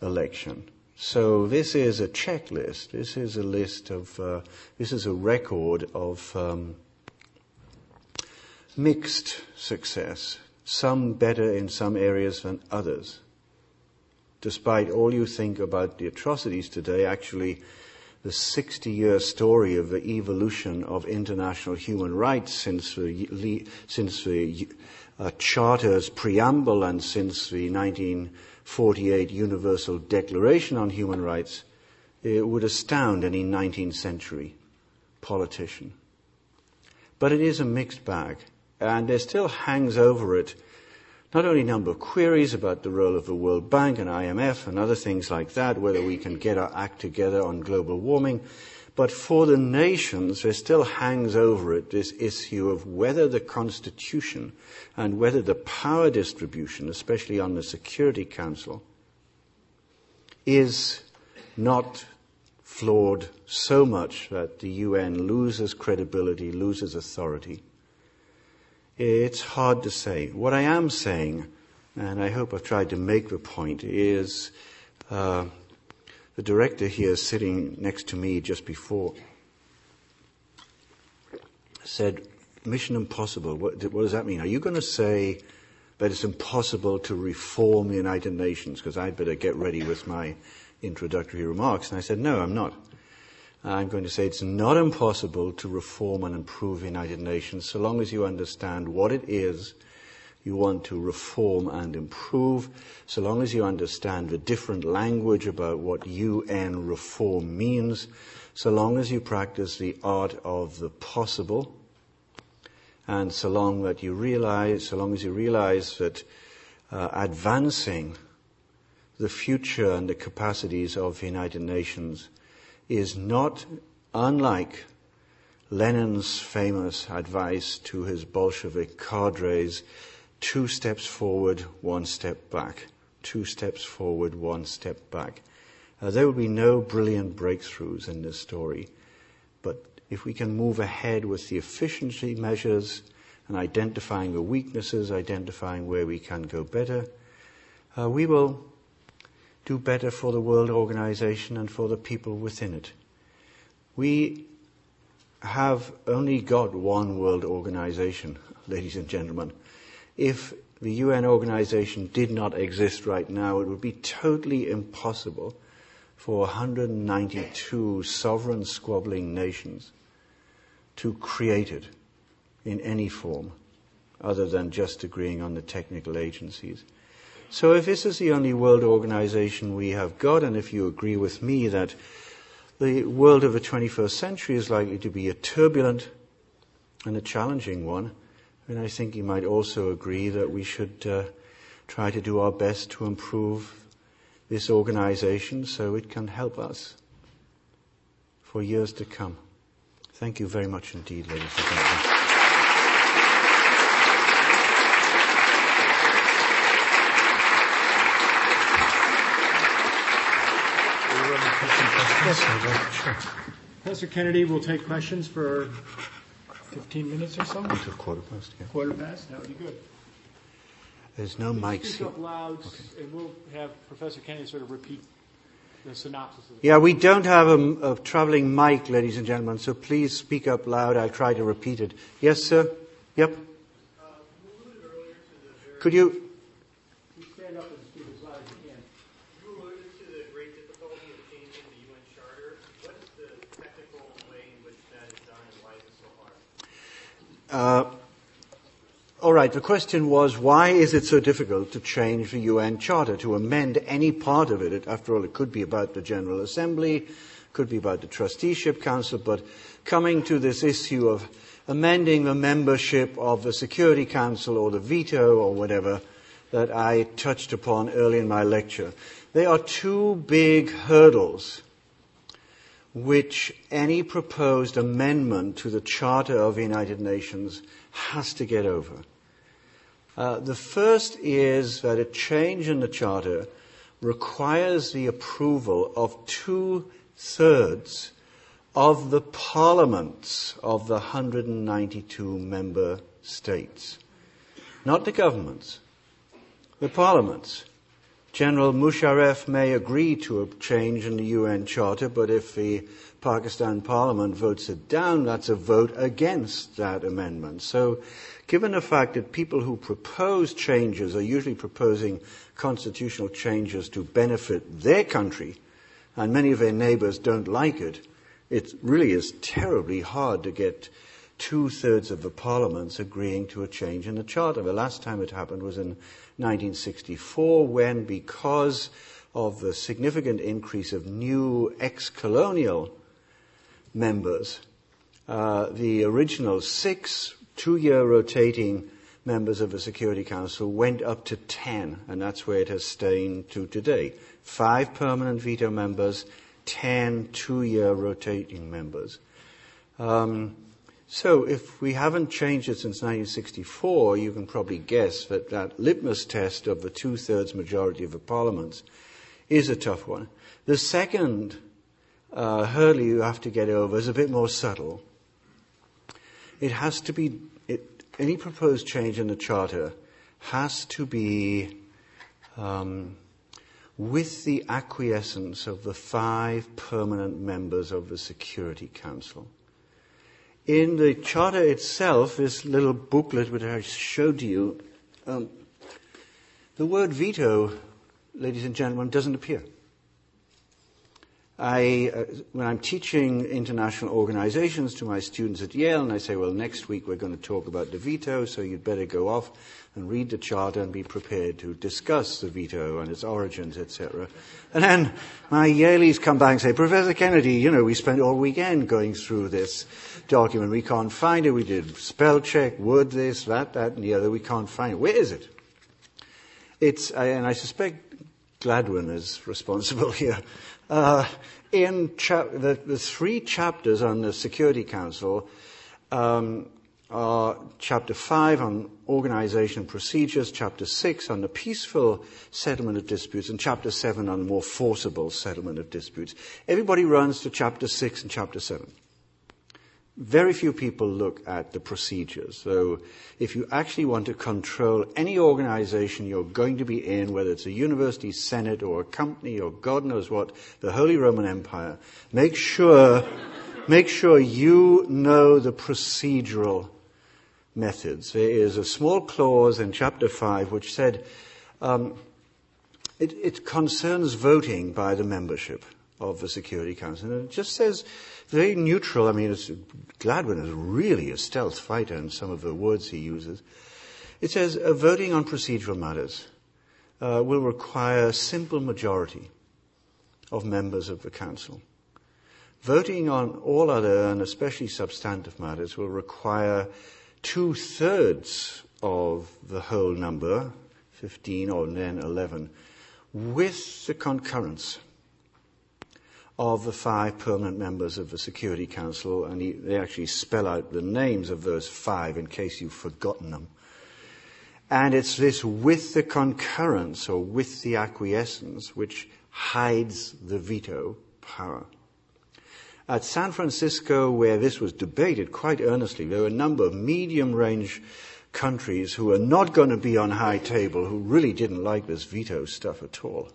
election. So this is a checklist. This is a list of, uh, this is a record of um, mixed success, some better in some areas than others. Despite all you think about the atrocities today, actually, the 60 year story of the evolution of international human rights since the, since the uh, Charter's preamble and since the 1948 Universal Declaration on Human Rights, it would astound any 19th century politician. But it is a mixed bag, and there still hangs over it not only number of queries about the role of the World Bank and IMF and other things like that, whether we can get our act together on global warming, but for the nations, there still hangs over it this issue of whether the Constitution and whether the power distribution, especially on the Security Council, is not flawed so much that the UN loses credibility, loses authority. It's hard to say. What I am saying, and I hope I've tried to make the point, is uh, the director here sitting next to me just before said, Mission Impossible. What, what does that mean? Are you going to say that it's impossible to reform the United Nations? Because I'd better get ready with my introductory remarks. And I said, No, I'm not. I'm going to say it's not impossible to reform and improve the United Nations so long as you understand what it is you want to reform and improve, so long as you understand the different language about what UN reform means, so long as you practice the art of the possible, and so long that you realize, so long as you realize that uh, advancing the future and the capacities of the United Nations is not unlike Lenin's famous advice to his Bolshevik cadres two steps forward, one step back. Two steps forward, one step back. Uh, there will be no brilliant breakthroughs in this story, but if we can move ahead with the efficiency measures and identifying the weaknesses, identifying where we can go better, uh, we will do better for the world organization and for the people within it. We have only got one world organization, [laughs] ladies and gentlemen if the UN organization did not exist right now, it would be totally impossible for 192 sovereign squabbling nations to create it in any form other than just agreeing on the technical agencies. So if this is the only world organization we have got, and if you agree with me that the world of the 21st century is likely to be a turbulent and a challenging one, and I think you might also agree that we should uh, try to do our best to improve this organization so it can help us for years to come. Thank you very much indeed, ladies and gentlemen. Professor Kennedy will take questions for 15 minutes or so? Until quarter past, yeah. Quarter past, that would be good. There's no mics Speak up loud, and we'll have Professor Kennedy sort of repeat the synopsis of the Yeah, we don't have a, a traveling mic, ladies and gentlemen, so please speak up loud. I'll try to repeat it. Yes, sir? Yep. Could you Uh, all right, the question was why is it so difficult to change the UN Charter, to amend any part of it? After all, it could be about the General Assembly, could be about the Trusteeship Council, but coming to this issue of amending the membership of the Security Council or the veto or whatever that I touched upon early in my lecture, there are two big hurdles which any proposed amendment to the Charter of the United Nations has to get over. Uh, the first is that a change in the Charter requires the approval of two thirds of the parliaments of the 192 member states. Not the governments, the parliaments. General Musharraf may agree to a change in the UN Charter, but if the Pakistan Parliament votes it down, that's a vote against that amendment. So, given the fact that people who propose changes are usually proposing constitutional changes to benefit their country, and many of their neighbors don't like it, it really is terribly hard to get two thirds of the parliaments agreeing to a change in the charter. The last time it happened was in 1964 when, because of the significant increase of new ex-colonial members, uh, the original six two-year rotating members of the Security Council went up to ten, and that's where it has stayed to today. Five permanent veto members, ten two-year rotating members. Um, so if we haven't changed it since 1964, you can probably guess that that litmus test of the two-thirds majority of the parliaments is a tough one. The second uh, hurdle you have to get over is a bit more subtle. It has to be, it, any proposed change in the charter has to be um, with the acquiescence of the five permanent members of the Security Council. In the charter itself, this little booklet which I showed to you, um, the word veto, ladies and gentlemen, doesn't appear. I, uh, when I'm teaching international organizations to my students at Yale, and I say, well, next week we're going to talk about the veto, so you'd better go off and read the charter and be prepared to discuss the veto and its origins, etc. And then my Yaleys come back and say, Professor Kennedy, you know, we spent all weekend going through this document. We can't find it. We did spell check, word this, that, that, and the other. We can't find it. Where is it? It's, and I suspect Gladwyn is responsible [laughs] here. Uh, in cha- the, the, three chapters on the Security Council um, are chapter 5 on organization and procedures, chapter 6 on the peaceful settlement of disputes, and chapter 7 on the more forcible settlement of disputes. Everybody runs to chapter 6 and chapter 7 very few people look at the procedures. So if you actually want to control any organization you're going to be in, whether it's a university, senate, or a company, or God knows what, the Holy Roman Empire, make sure, make sure you know the procedural methods. There is a small clause in chapter 5 which said, um, it, it concerns voting by the membership of the Security Council. And it just says, very neutral. I mean, Gladwyn is really a stealth fighter in some of the words he uses. It says voting on procedural matters uh, will require a simple majority of members of the council. Voting on all other and especially substantive matters will require two thirds of the whole number, 15 or then 11, with the concurrence of the five permanent members of the Security Council, and he, they actually spell out the names of those five in case you've forgotten them. And it's this with the concurrence or with the acquiescence which hides the veto power. At San Francisco, where this was debated quite earnestly, there were a number of medium range countries who were not going to be on high table who really didn't like this veto stuff at all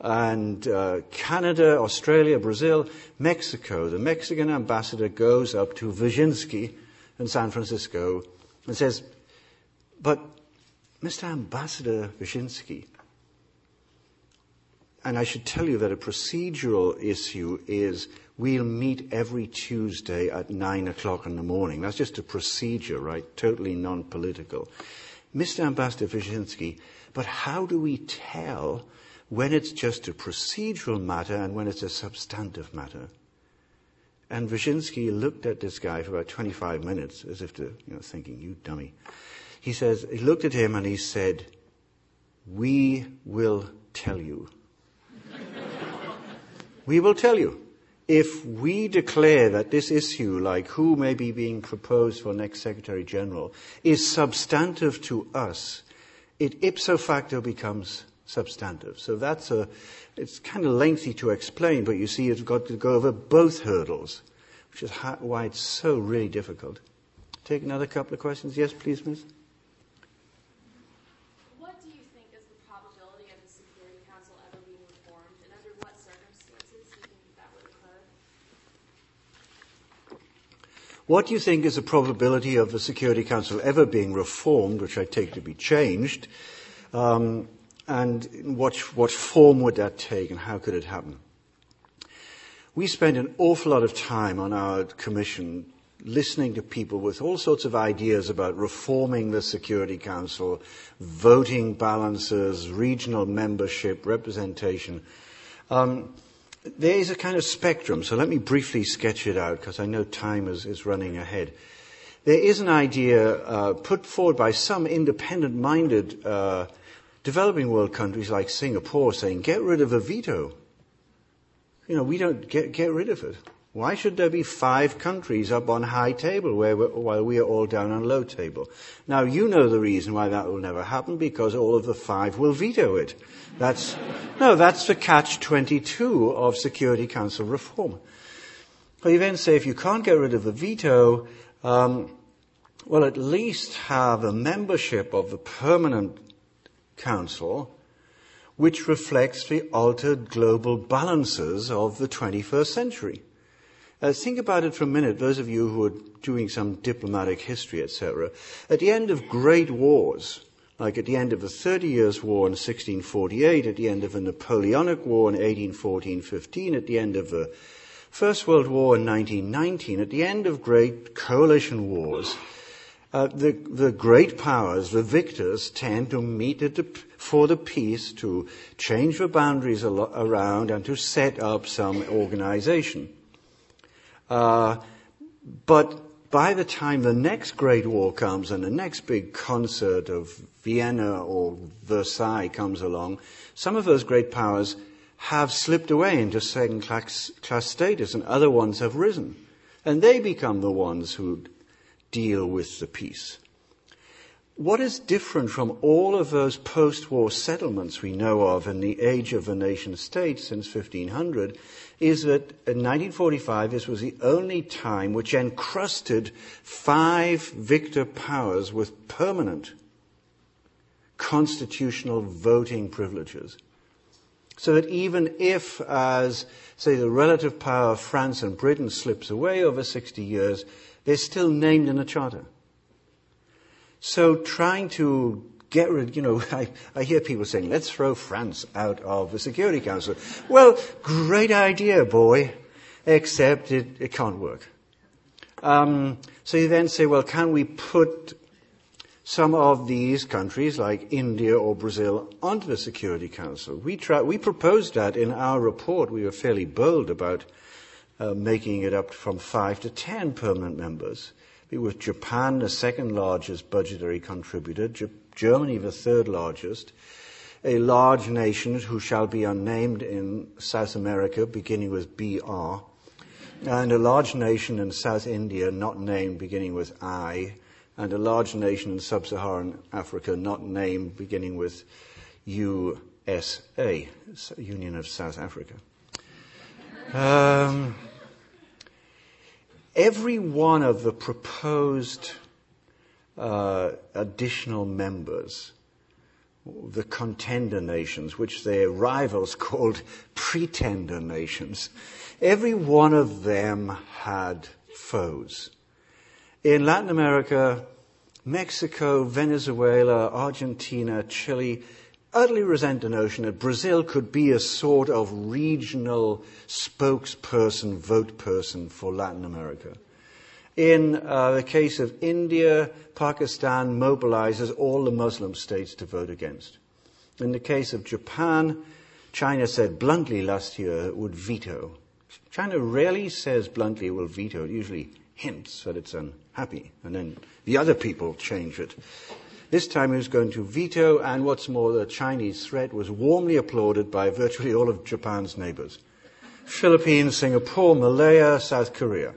and uh, Canada, Australia, Brazil, Mexico. The Mexican ambassador goes up to Vyshinsky in San Francisco and says, But, Mr. Ambassador Vyshinsky, and I should tell you that a procedural issue is we'll meet every Tuesday at nine o'clock in the morning. That's just a procedure, right? Totally non political. Mr. Ambassador Vyshinsky, but how do we tell when it's just a procedural matter and when it's a substantive matter. And Vyshinsky looked at this guy for about 25 minutes as if to, you know, thinking, you dummy. He says, he looked at him and he said, we will tell you. [laughs] we will tell you. if we declare that this issue, like who may be being proposed for next Secretary General, is substantive to us, it ipso facto becomes substantive. So that's a, it's kind of lengthy to explain, but you see you've got to go over both hurdles, which is why it's so really difficult. Take another couple of questions. Yes, please, Miss. What do you think is the probability of the Security Council ever being reformed, and under what circumstances do you think that would occur? What do you think is the probability of the Security Council ever being reformed, which I take to be changed? Um, and what, what form would that take and how could it happen? We spent an awful lot of time on our commission listening to people with all sorts of ideas about reforming the Security Council, voting balances, regional membership, representation. Um, there is a kind of spectrum, so let me briefly sketch it out because I know time is, is, running ahead. There is an idea uh, put forward by some independent minded uh, developing world countries like Singapore saying, get rid of a veto. You know, we don't get, get rid of it. Why should there be five countries up on high table while we are all down on low table? Now, you know the reason why that will never happen because all of the five will veto it. That's, no, that's the catch 22 of Security Council reform. Well, you then say if you can't get rid of the veto, um, well, at least have a membership of the permanent council which reflects the altered global balances of the 21st century. Uh, think about it for a minute, those of you who are doing some diplomatic history, etc. At the end of great wars, like at the end of the Thirty Years' War in 1648, at the end of the Napoleonic War in 1814-15, at the end of the First World War in 1919, at the end of great coalition wars, uh, the, the, great powers, the victors, tend to meet the, for the peace, to change the boundaries around, and to set up some organization. Uh, but by the time the next Great War comes and the next big concert of Vienna or Versailles comes along, some of those great powers have slipped away into second class, class status and other ones have risen. And they become the ones who deal with the peace. What is different from all of those post-war settlements we know of in the age of the nation state since 1500 is that in 1945 this was the only time which encrusted five victor powers with permanent constitutional voting privileges. So that even if, as, say, the relative power of France and Britain slips away over 60 years, they're still named in the Charter. So trying to get rid, you know, [laughs] I, I hear people saying, let's throw France out of the Security Council. Well, great idea, boy, except it, it can't work. Um, so you then say, well, can we put some of these countries, like India or Brazil, onto the Security Council? We, try, we proposed that in our report. We were fairly bold about uh, making it up from five to ten permanent members. With Japan, the second largest budgetary contributor, Germany the third largest, a large nation who shall be unnamed in South America, beginning with BR, and a large nation in South India, not named, beginning with I, and a large nation in sub-Saharan Africa, not named, beginning with USA, Union of South Africa. Um, every one of the proposed uh, additional members, the contender nations, which their rivals [laughs] called pretender nations, every one of them had foes. In Latin America, Mexico, Venezuela, Argentina, Chile, utterly resent the notion that Brazil could be a sort of regional spokesperson, vote person for Latin America. In uh, the case of India, Pakistan mobilizes all the Muslim states to vote against. In the case of Japan, China said bluntly last year it would veto. China rarely says bluntly it will veto. It usually hints that it's unhappy, and then the other people change it. This time he was going to veto, and what's more, the Chinese threat was warmly applauded by virtually all of Japan's neighbors. Philippines, Singapore, Malaya, South Korea.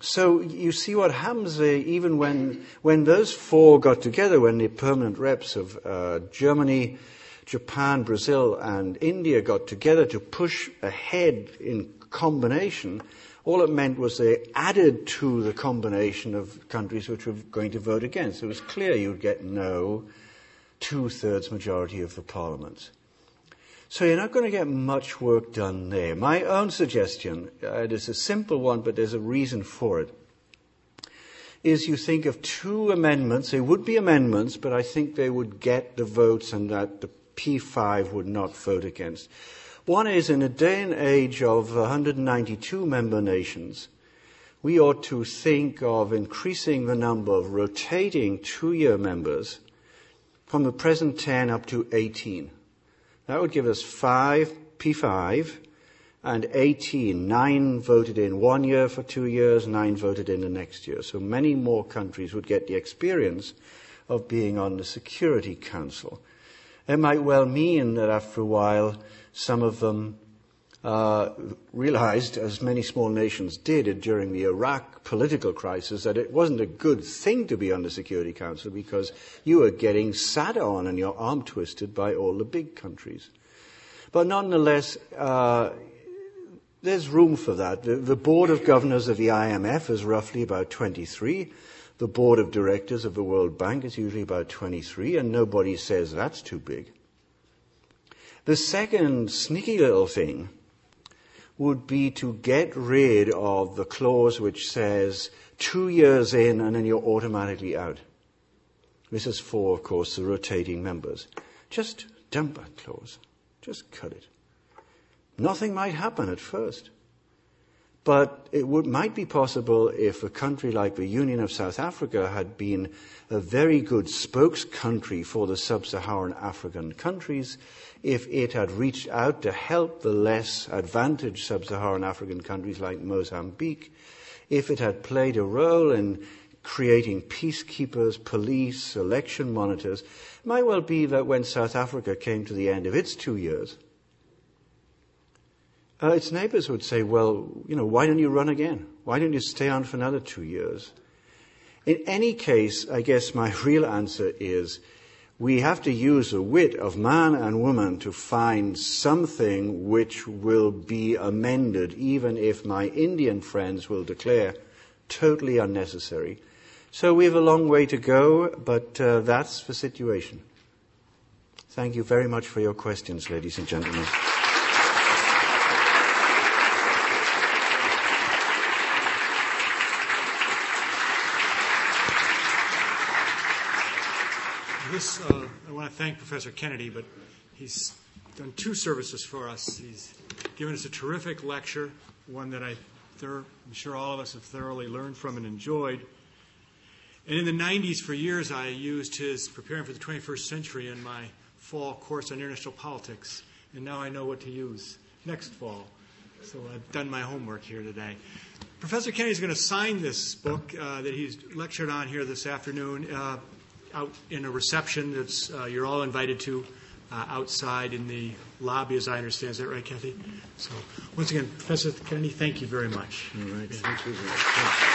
So you see what happens there, even when, when those four got together, when the permanent reps of uh, Germany, Japan, Brazil, and India got together to push ahead in combination, all it meant was they added to the combination of countries which were going to vote against. It was clear you'd get no two thirds majority of the parliament. So you're not going to get much work done there. My own suggestion, uh, is a simple one, but there's a reason for it, is you think of two amendments. They would be amendments, but I think they would get the votes and that the P5 would not vote against. One is in a day and age of 192 member nations, we ought to think of increasing the number of rotating two year members from the present 10 up to 18. That would give us 5 P5 and 18. Nine voted in one year for two years, nine voted in the next year. So many more countries would get the experience of being on the Security Council. It might well mean that after a while, some of them uh, realized, as many small nations did during the Iraq political crisis, that it wasn't a good thing to be on the Security Council because you were getting sat on and your arm twisted by all the big countries. But nonetheless, uh, there's room for that. The, the, board of governors of the IMF is roughly about 23. The board of directors of the World Bank is usually about 23, and nobody says that's too big. The second sneaky little thing would be to get rid of the clause which says two years in and then you're automatically out. This is for, of course, the rotating members. Just dump that clause. Just cut it. Nothing might happen at first. But it would, might be possible if a country like the Union of South Africa had been a very good spokes country for the sub-Saharan African countries, if it had reached out to help the less advantaged sub-Saharan African countries like Mozambique, if it had played a role in creating peacekeepers, police, election monitors, it might well be that when South Africa came to the end of its two years, uh, its neighbors would say, well, you know, why don't you run again? Why don't you stay on for another two years? In any case, I guess my [laughs] real answer is we have to use the wit of man and woman to find something which will be amended, even if my Indian friends will declare totally unnecessary. So we have a long way to go, but uh, that's the situation. Thank you very much for your questions, ladies and gentlemen. This, uh, I want to thank Professor Kennedy, but he's done two services for us. He's given us a terrific lecture, one that I I'm sure all of us have thoroughly learned from and enjoyed. And in the 90s, for years, I used his Preparing for the 21st Century in my fall course on international politics. And now I know what to use next fall. So I've done my homework here today. Professor Kennedy is going to sign this book uh, that he's lectured on here this afternoon. Uh, out in a reception that uh, you're all invited to uh, outside in the lobby, as I understand. Is that right, Kathy? So, once again, Professor Kennedy, thank you very much. All right. Thank you.